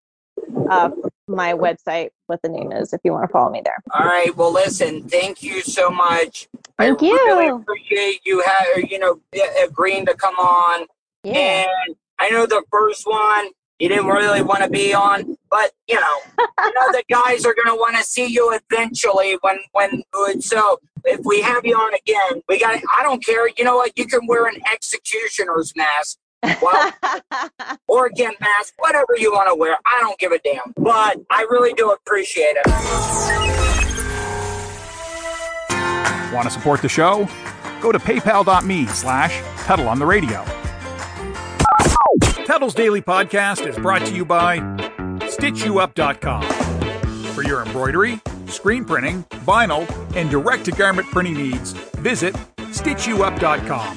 uh, my website what the name is if you want to follow me there. all right. Well, listen, thank you so much. Thank you. I really appreciate you, ha- you know, agreeing to come on. Yeah. And I know the first one you didn't really want to be on, but you know, *laughs* you know the guys are going to want to see you eventually when when so if we have you on again, we got I don't care. You know what? You can wear an executioner's mask. Well, or a gimp mask, whatever you want to wear. I don't give a damn. But I really do appreciate it. Want to support the show? Go to paypal.me slash Tuttle on the radio. Tuttle's Daily Podcast is brought to you by StitchYouUp.com. For your embroidery, screen printing, vinyl, and direct-to-garment printing needs, visit StitchYouUp.com.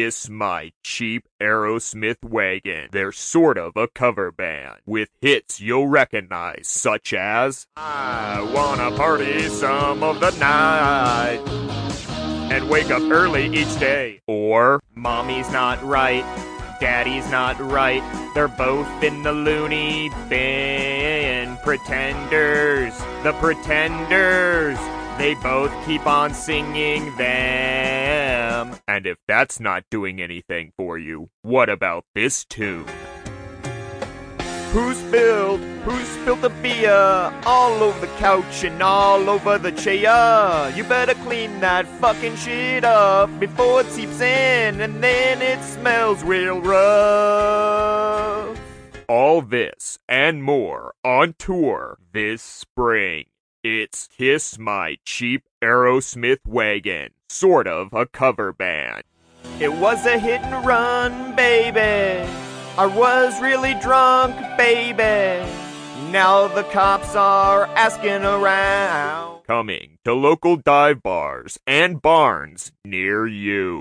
Kiss My Cheap Aerosmith Wagon. They're sort of a cover band with hits you'll recognize, such as I Wanna Party Some of the Night and Wake Up Early Each Day. Or Mommy's not right, Daddy's not right. They're both in the loony bin. Pretenders, the pretenders. They both keep on singing And if that's not doing anything for you, what about this tune? Who spilled? Who spilled the beer? All over the couch and all over the chair. You better clean that fucking shit up before it seeps in and then it smells real rough. All this and more on tour this spring. It's Kiss My Cheap Aerosmith Wagon, sort of a cover band. It was a hit and run, baby. I was really drunk, baby. Now the cops are asking around. Coming to local dive bars and barns near you.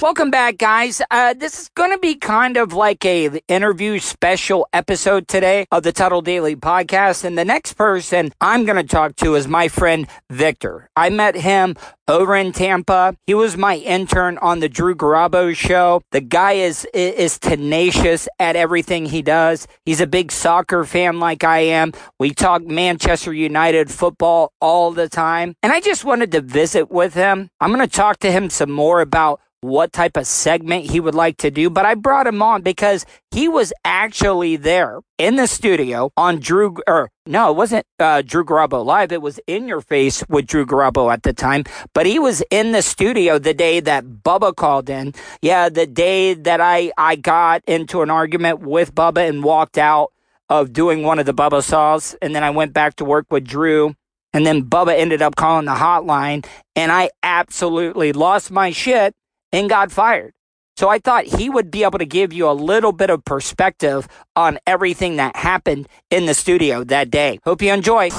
Welcome back, guys. Uh, this is going to be kind of like a interview special episode today of the Tuttle Daily Podcast. And the next person I'm going to talk to is my friend Victor. I met him over in Tampa. He was my intern on the Drew Garabo show. The guy is is tenacious at everything he does. He's a big soccer fan like I am. We talk Manchester United football all the time. And I just wanted to visit with him. I'm going to talk to him some more about what type of segment he would like to do, but I brought him on because he was actually there in the studio on Drew, or no, it wasn't uh, Drew Garabo live. It was in your face with Drew Garabo at the time, but he was in the studio the day that Bubba called in. Yeah, the day that I, I got into an argument with Bubba and walked out of doing one of the Bubba saws. And then I went back to work with Drew. And then Bubba ended up calling the hotline and I absolutely lost my shit and got fired. So I thought he would be able to give you a little bit of perspective on everything that happened in the studio that day. Hope you enjoy.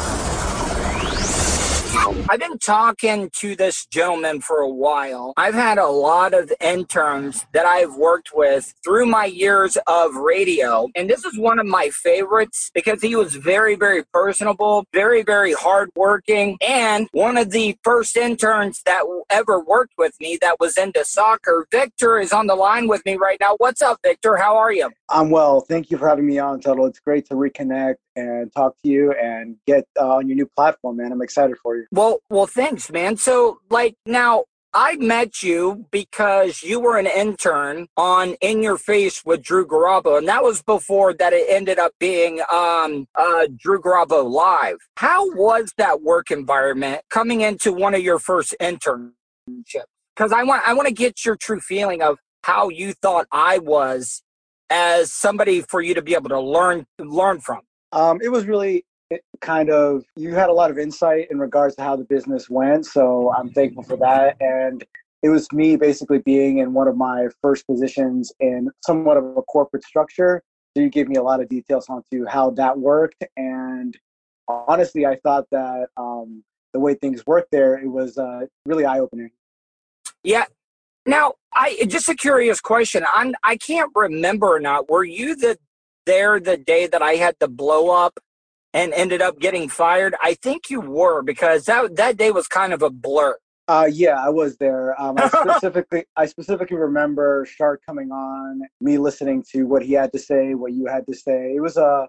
I've been talking to this gentleman for a while. I've had a lot of interns that I've worked with through my years of radio. And this is one of my favorites because he was very, very personable, very, very hardworking, and one of the first interns that ever worked with me that was into soccer. Victor is on the line with me right now. What's up, Victor? How are you? I'm well. Thank you for having me on, Tuttle. It's great to reconnect and talk to you and get uh, on your new platform, man. I'm excited for you. Well, well, well, thanks, man. So, like, now I met you because you were an intern on In Your Face with Drew Garabo, and that was before that it ended up being um, uh, Drew Garabo Live. How was that work environment coming into one of your first internships? Because I want I want to get your true feeling of how you thought I was as somebody for you to be able to learn learn from. Um, it was really kind of you had a lot of insight in regards to how the business went so i'm thankful for that. And it was me basically being in one of my first positions in somewhat of a corporate structure. So you gave me a lot of details onto how that worked. And honestly i thought that um, the way things worked there it was uh, really eye-opening. Yeah. Now i just a curious question. I'm, i can't remember or not. Were you the there the day that i had the blow up and ended up getting fired? I think you were because that that day was kind of a blur. Uh, yeah, I was there. Um, I *laughs* specifically, I specifically remember Shark coming on, me listening to what he had to say, what you had to say. It was a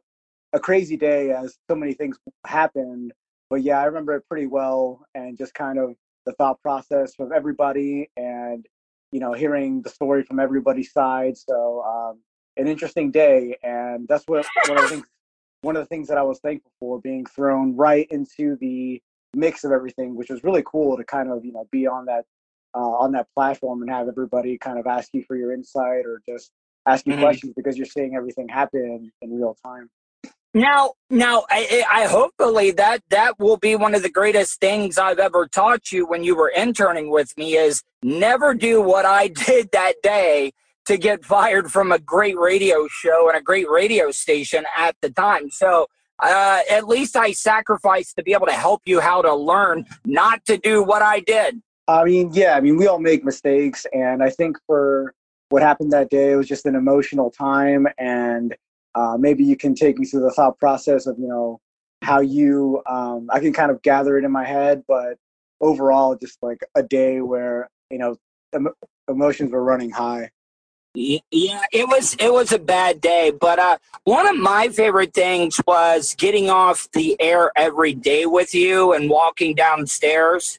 a crazy day as so many things happened. but yeah, I remember it pretty well, and just kind of the thought process of everybody, and you know, hearing the story from everybody's side. So um, an interesting day, and that's what one of the things one of the things that I was thankful for being thrown right into the mix of everything, which was really cool to kind of you know be on that uh, on that platform and have everybody kind of ask you for your insight or just ask you mm-hmm. questions because you're seeing everything happen in real time. Now, now, I, I hopefully that that will be one of the greatest things I've ever taught you when you were interning with me is never do what I *laughs* did that day to get fired from a great radio show and a great radio station at the time. So uh, at least I sacrificed to be able to help you how to learn not to do what I did. I mean, yeah, I mean, we all make mistakes. And I think for what happened that day, it was just an emotional time. And uh, maybe you can take me through the thought process of, you know, how you, um, I can kind of gather it in my head, but overall, just like a day where, you know, em- emotions were running high. Yeah, it was it was a bad day, but uh, one of my favorite things was getting off the air every day with you and walking downstairs,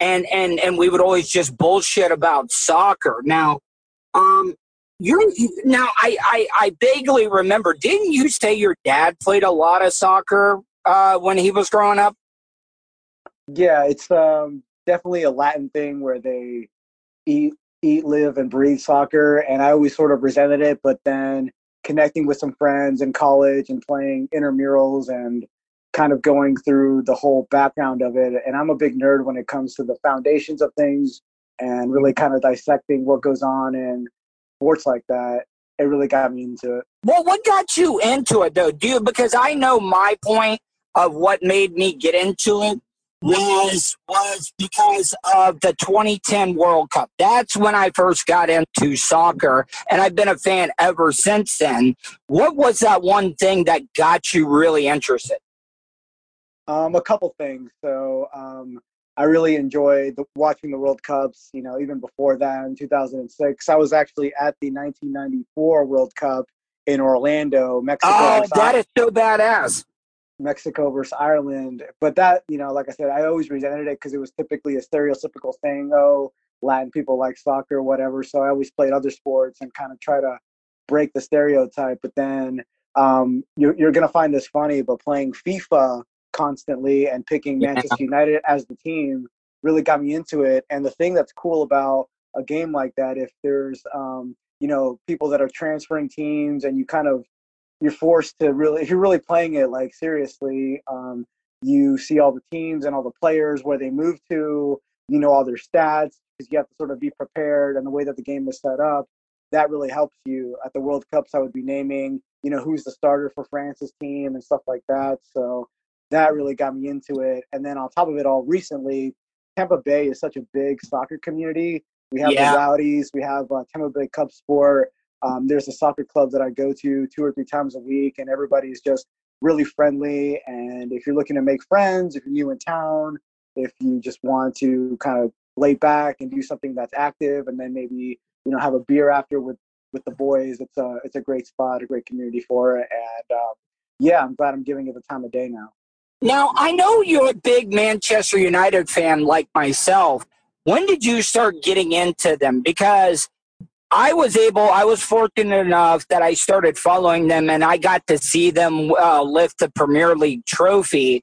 and and and we would always just bullshit about soccer. Now, um, you're now I I, I vaguely remember. Didn't you say your dad played a lot of soccer uh, when he was growing up? Yeah, it's um, definitely a Latin thing where they eat eat, live, and breathe soccer, and I always sort of resented it. But then connecting with some friends in college and playing intramurals and kind of going through the whole background of it. And I'm a big nerd when it comes to the foundations of things and really kind of dissecting what goes on in sports like that. It really got me into it. Well, what got you into it though? Do you, because I know my point of what made me get into it was was because of the 2010 World Cup. That's when I first got into soccer, and I've been a fan ever since then. What was that one thing that got you really interested? Um, a couple things. So um, I really enjoyed the, watching the World Cups. You know, even before that, in 2006, I was actually at the 1994 World Cup in Orlando, Mexico. Oh, that is so badass. Mexico versus Ireland. But that, you know, like I said, I always resented it because it was typically a stereotypical thing. Oh, Latin people like soccer, or whatever. So I always played other sports and kind of try to break the stereotype. But then um, you're, you're going to find this funny, but playing FIFA constantly and picking yeah. Manchester United as the team really got me into it. And the thing that's cool about a game like that, if there's, um, you know, people that are transferring teams and you kind of you're forced to really if you're really playing it like seriously um, you see all the teams and all the players where they move to you know all their stats because you have to sort of be prepared and the way that the game is set up that really helps you at the world cups i would be naming you know who's the starter for france's team and stuff like that so that really got me into it and then on top of it all recently tampa bay is such a big soccer community we have yeah. the rowdies we have uh, tampa bay cup sport um, there's a soccer club that I go to two or three times a week, and everybody's just really friendly. And if you're looking to make friends, if you're new in town, if you just want to kind of lay back and do something that's active, and then maybe you know have a beer after with with the boys, it's a it's a great spot, a great community for it. And um, yeah, I'm glad I'm giving it the time of day now. Now I know you're a big Manchester United fan like myself. When did you start getting into them? Because I was able, I was fortunate enough that I started following them and I got to see them uh, lift the Premier League trophy.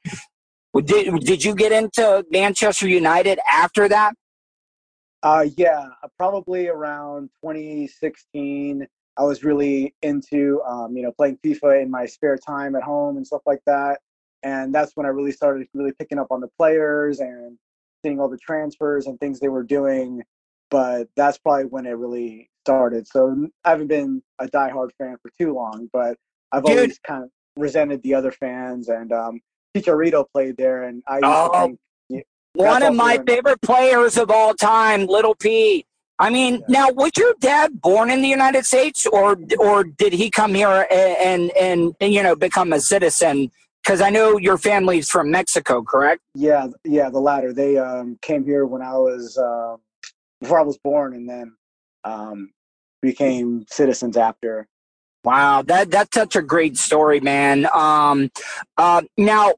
Did, did you get into Manchester United after that? Uh, yeah, probably around 2016. I was really into, um, you know, playing FIFA in my spare time at home and stuff like that. And that's when I really started really picking up on the players and seeing all the transfers and things they were doing. But that's probably when it really started. So I haven't been a diehard fan for too long, but I've Dude. always kind of resented the other fans. And um, Chicharito played there, and I oh, think, yeah, one of my favorite players of all time, Little P. I mean, yeah. now was your dad born in the United States, or or did he come here and and, and you know become a citizen? Because I know your family's from Mexico, correct? Yeah, yeah, the latter. They um, came here when I was uh, before I was born, and then um, became citizens after. Wow, that that's such a great story, man. Um, uh, now,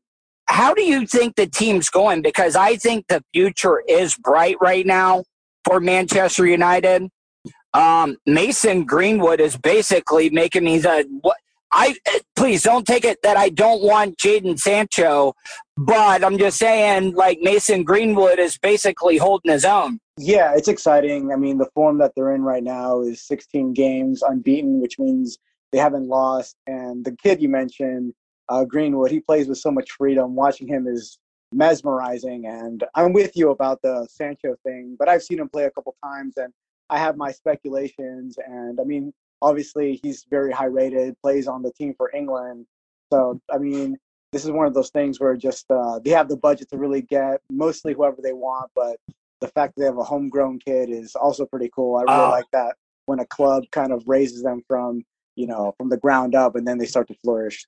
how do you think the team's going? Because I think the future is bright right now for Manchester United. Um, Mason Greenwood is basically making me the what I please don't take it that I don't want Jadon Sancho, but I'm just saying like Mason Greenwood is basically holding his own. Yeah, it's exciting. I mean, the form that they're in right now is 16 games unbeaten, which means they haven't lost. And the kid you mentioned, uh, Greenwood, he plays with so much freedom. Watching him is mesmerizing. And I'm with you about the Sancho thing, but I've seen him play a couple times and I have my speculations. And I mean, obviously, he's very high rated, plays on the team for England. So, I mean, this is one of those things where just uh, they have the budget to really get mostly whoever they want, but the fact that they have a homegrown kid is also pretty cool. I really uh, like that when a club kind of raises them from you know from the ground up and then they start to flourish.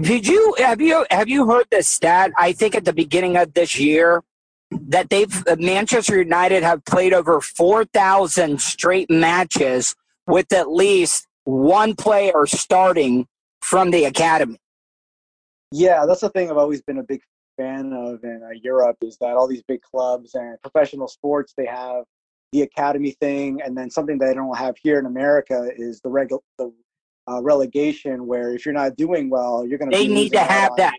Did you have you have you heard the stat? I think at the beginning of this year that they've Manchester United have played over four thousand straight matches with at least one player starting from the academy. Yeah, that's the thing I've always been a big fan of in uh, Europe is that all these big clubs and professional sports they have the academy thing, and then something that they don't have here in America is the regu- the uh, relegation where if you're not doing well, you're going to. They need to have that.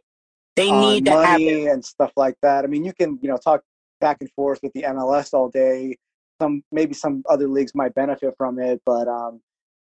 They need to have it. and stuff like that. I mean, you can you know talk back and forth with the MLS all day. Some maybe some other leagues might benefit from it, but um,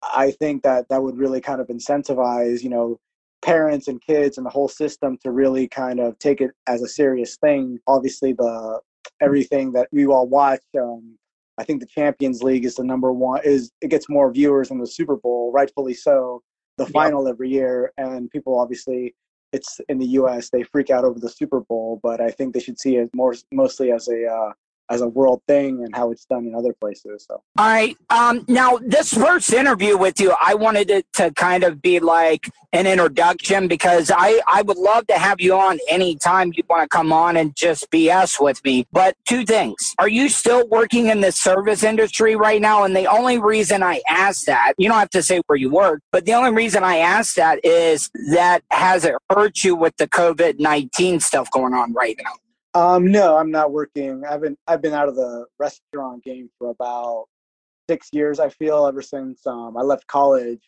I think that that would really kind of incentivize you know parents and kids and the whole system to really kind of take it as a serious thing. Obviously, the everything that we all watch um, I think the Champions League is the number one. Is it gets more viewers than the Super Bowl, rightfully so. The final every year, and people obviously it's in the U.S. They freak out over the Super Bowl, but I think they should see it more mostly as a uh, as a world thing and how it's done in other places. So, all right. Um, now, this first interview with you, I wanted it to kind of be like an introduction because I, I would love to have you on anytime you want to come on and just BS with me. But two things. Are you still working in the service industry right now? And the only reason I ask that, you don't have to say where you work, but the only reason I ask that is that has it hurt you with the COVID 19 stuff going on right now? Um, no, I'm not working. I've been I've been out of the restaurant game for about six years. I feel ever since um, I left college.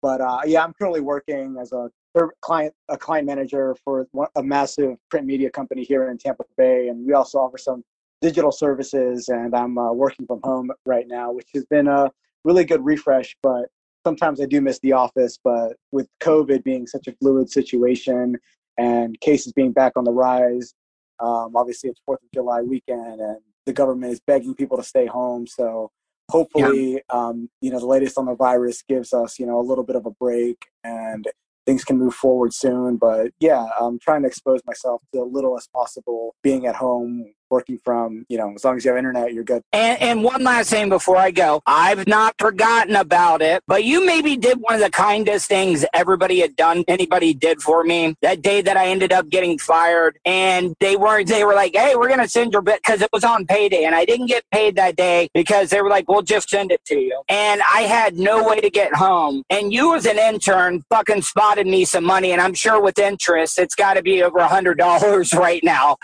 But uh, yeah, I'm currently working as a client a client manager for a massive print media company here in Tampa Bay, and we also offer some digital services. And I'm uh, working from home right now, which has been a really good refresh. But sometimes I do miss the office. But with COVID being such a fluid situation and cases being back on the rise, um, obviously, it's Fourth of July weekend, and the government is begging people to stay home. So hopefully, yeah. um, you know, the latest on the virus gives us, you know, a little bit of a break, and things can move forward soon. But yeah, I'm trying to expose myself to a little as possible being at home working from, you know, as long as you have internet, you're good. And, and one last thing before I go, I've not forgotten about it, but you maybe did one of the kindest things everybody had done, anybody did for me that day that I ended up getting fired. And they weren't, they were like, hey, we're going to send your bit because it was on payday. And I didn't get paid that day because they were like, we'll just send it to you. And I had no way to get home. And you, as an intern, fucking spotted me some money. And I'm sure with interest, it's got to be over a $100 *laughs* right now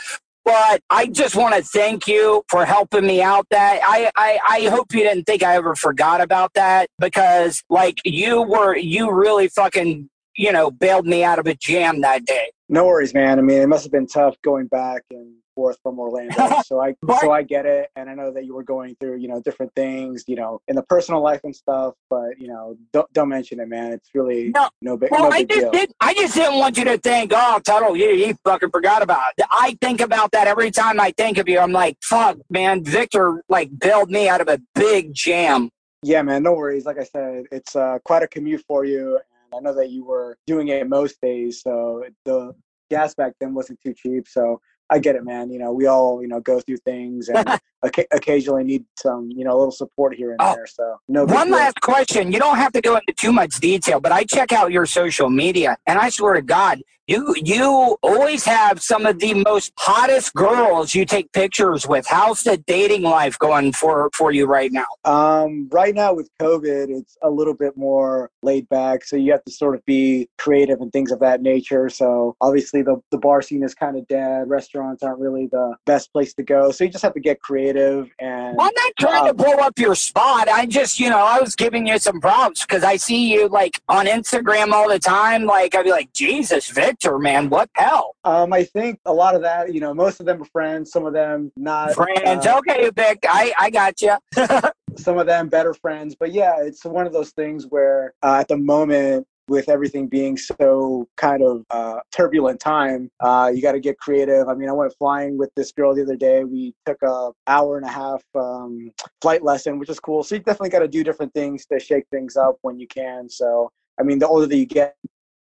but I just want to thank you for helping me out. That I, I, I hope you didn't think I ever forgot about that because like you were, you really fucking, you know, bailed me out of a jam that day. No worries, man. I mean, it must have been tough going back and forth from Orlando. *laughs* So I so I get it, and I know that you were going through you know different things, you know, in the personal life and stuff. But you know, don't don't mention it, man. It's really no, no big. Well, no big I just deal. did. I just didn't want you to think, oh, Tuttle, you, you fucking forgot about it. I think about that every time I think of you. I'm like, fuck, man. Victor like bailed me out of a big jam. Yeah, man. No worries. Like I said, it's uh, quite a commute for you. and I know that you were doing it most days, so the gas back then wasn't too cheap. So I get it, man. You know, we all, you know, go through things and *laughs* occasionally need some, you know, a little support here and oh, there. So, no. One last question. You don't have to go into too much detail, but I check out your social media, and I swear to God, You you always have some of the most hottest girls you take pictures with. How's the dating life going for for you right now? Um, right now with COVID, it's a little bit more laid back. So you have to sort of be creative and things of that nature. So obviously the, the bar scene is kind of dead. Restaurants aren't really the best place to go. So you just have to get creative and I'm not trying to um, blow up your spot. I just, you know, I was giving you some props because I see you like on Instagram all the time. Like, I'd be like, Jesus, Victor, man, what hell? um, I think a lot of that, you know, most of them are friends, some of them not. Friends. uh, okay, Vic, I, I got you. *laughs* some of them better friends. But yeah, it's one of those things where uh, at the moment, with everything being so kind of uh, turbulent time, uh, you got to get creative. I mean, I went flying with this girl the other day. We took a hour and a half um, flight lesson, which is cool. So you definitely got to do different things to shake things up when you can. So I mean, the older that you get,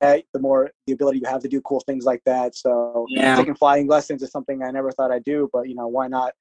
the more the ability you have to do cool things like that. So Yeah. taking flying lessons is something I never thought I'd do, but you know, why not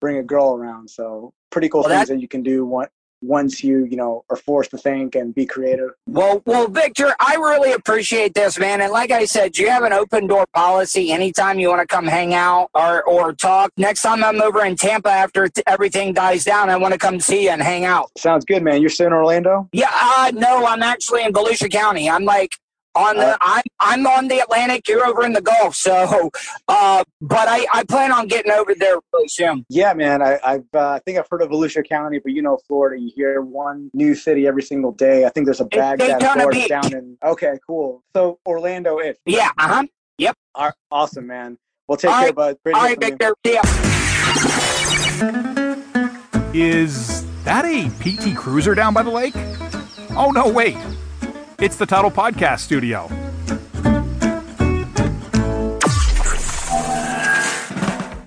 bring a girl around? So pretty cool Well, things that- that you can do one, once you you know are forced to think and be creative. Well, well, Victor, I really appreciate this, man. And like I said, you have an open door policy. Anytime you want to come hang out or, or talk. Next time I'm over in Tampa after t- everything dies down, I want to come see you and hang out. Sounds good, man. You're still in Orlando? Yeah, uh, no, I'm actually in Volusia County. I'm like on the Uh, I'm I'm on the Atlantic. You're over in the Gulf, so *laughs* uh, but I I plan on getting over there really soon. Yeah, man. I I've, uh, I think I've heard of Volusia County, but you know Florida, you hear one new city every single day. I think there's a Baghdad, Daytona Florida down in. Okay, cool. So Orlando, it. Yeah, uh huh. Yep. Are, awesome, man. Well, take All care, right. bud. Great All to right, hear from you. Victor. See ya. Is that a PT Cruiser down by the lake? Oh, no, wait. It's the Tuttle Podcast Studio.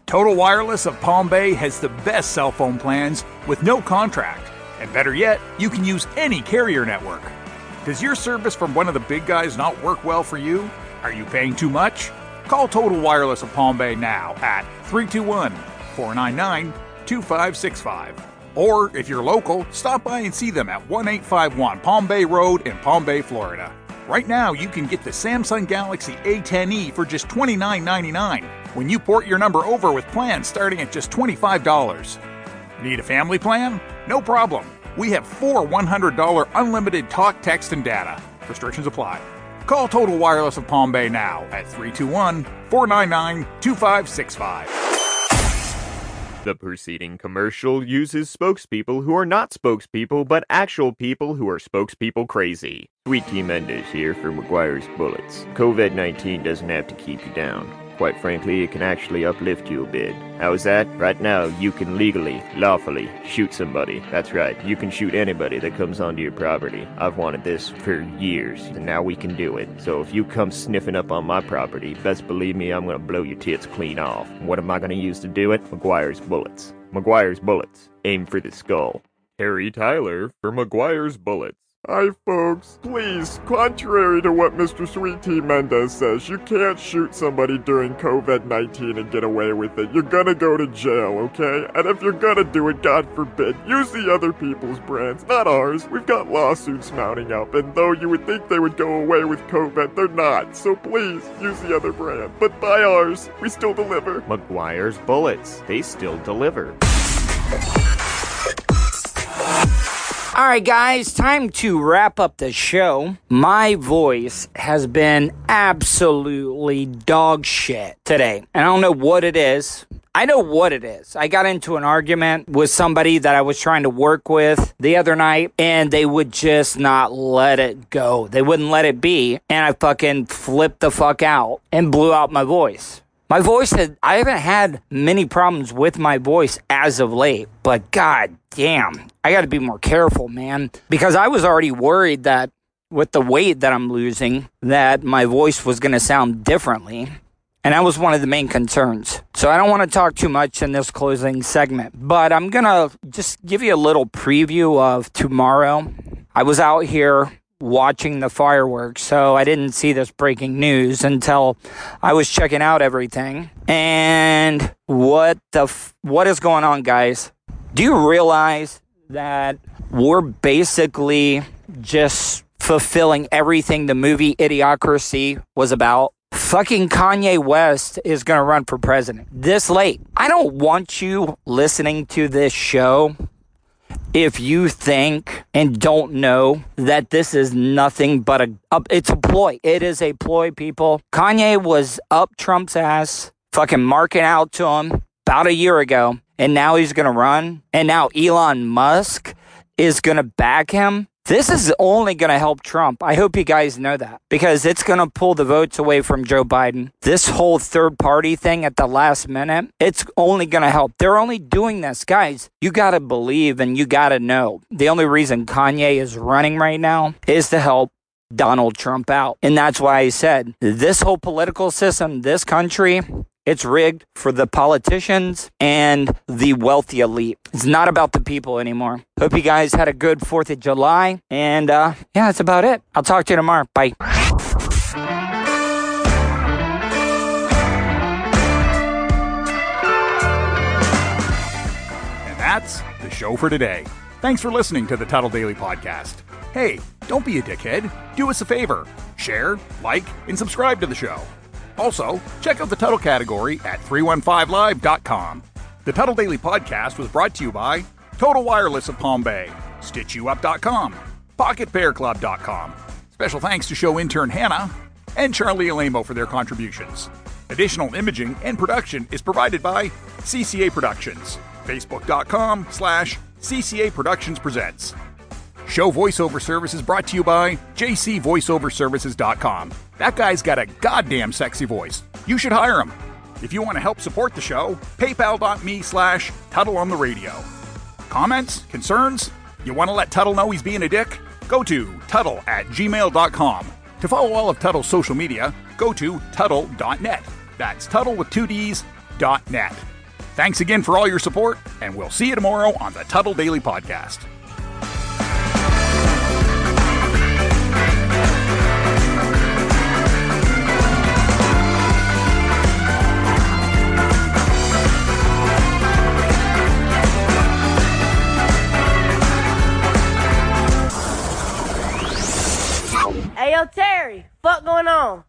Total Wireless of Palm Bay has the best cell phone plans with no contract. And better yet, you can use any carrier network. Does your service from one of the big guys not work well for you? Are you paying too much? Call Total Wireless of Palm Bay now at 321 499 2565. Or if you're local, stop by and see them at 1851 Palm Bay Road in Palm Bay, Florida. Right now, you can get the Samsung Galaxy A10e for just $29.99 when you port your number over with plans starting at just $25. Need a family plan? No problem. We have four $100 unlimited talk, text, and data. Restrictions apply. Call Total Wireless of Palm Bay now at 321 499 2565. The preceding commercial uses spokespeople who are not spokespeople, but actual people who are spokespeople crazy. Sweet Tea Mendes here for McGuire's Bullets. COVID 19 doesn't have to keep you down. Quite frankly, it can actually uplift you a bit. How is that? Right now, you can legally, lawfully, shoot somebody. That's right, you can shoot anybody that comes onto your property. I've wanted this for years, and now we can do it. So if you come sniffing up on my property, best believe me, I'm gonna blow your tits clean off. What am I gonna use to do it? McGuire's Bullets. McGuire's Bullets. Aim for the skull. Harry Tyler for McGuire's Bullets. Hi, folks. Please, contrary to what Mr. Sweet Tea Mendez says, you can't shoot somebody during COVID 19 and get away with it. You're gonna go to jail, okay? And if you're gonna do it, God forbid, use the other people's brands, not ours. We've got lawsuits mounting up, and though you would think they would go away with COVID, they're not. So please, use the other brand. But buy ours. We still deliver. McGuire's Bullets. They still deliver. All right, guys, time to wrap up the show. My voice has been absolutely dog shit today. And I don't know what it is. I know what it is. I got into an argument with somebody that I was trying to work with the other night, and they would just not let it go. They wouldn't let it be. And I fucking flipped the fuck out and blew out my voice. My voice had, I haven't had many problems with my voice as of late, but god damn, I gotta be more careful, man. Because I was already worried that with the weight that I'm losing, that my voice was gonna sound differently. And that was one of the main concerns. So I don't want to talk too much in this closing segment, but I'm gonna just give you a little preview of tomorrow. I was out here watching the fireworks, so I didn't see this breaking news until I was checking out everything. And what the f- what is going on, guys? Do you realize that we're basically just fulfilling everything the movie Idiocracy was about. Fucking Kanye West is going to run for president this late. I don't want you listening to this show if you think and don't know that this is nothing but a, it's a ploy. It is a ploy, people. Kanye was up Trump's ass, fucking marking out to him about a year ago, and now he's gonna run. And now Elon Musk is gonna back him. This is only going to help Trump. I hope you guys know that because it's going to pull the votes away from Joe Biden. This whole third party thing at the last minute, it's only going to help. They're only doing this, guys. You got to believe and you got to know. The only reason Kanye is running right now is to help Donald Trump out. And that's why I said this whole political system, this country, it's rigged for the politicians and the wealthy elite. It's not about the people anymore. Hope you guys had a good 4th of July. And uh, yeah, that's about it. I'll talk to you tomorrow. Bye. And that's the show for today. Thanks for listening to the Tuddle Daily Podcast. Hey, don't be a dickhead. Do us a favor share, like, and subscribe to the show. Also, check out the Tuddle category at 315live.com. The Tuddle Daily Podcast was brought to you by Total Wireless of Palm Bay, StitchYouUp.com, PocketPairClub.com. Special thanks to show intern Hannah and Charlie Alamo for their contributions. Additional imaging and production is provided by CCA Productions, Facebook.com slash CCA Productions Presents. Show voiceover service is brought to you by jcvoiceoverservices.com. That guy's got a goddamn sexy voice. You should hire him. If you want to help support the show, paypal.me slash Tuddle on the radio. Comments? Concerns? You want to let Tuddle know he's being a dick? Go to Tuddle at gmail.com. To follow all of Tuddle's social media, go to Tuddle.net. That's Tuddle with two D's, dot net. Thanks again for all your support, and we'll see you tomorrow on the Tuddle Daily Podcast. Terry, fuck going on?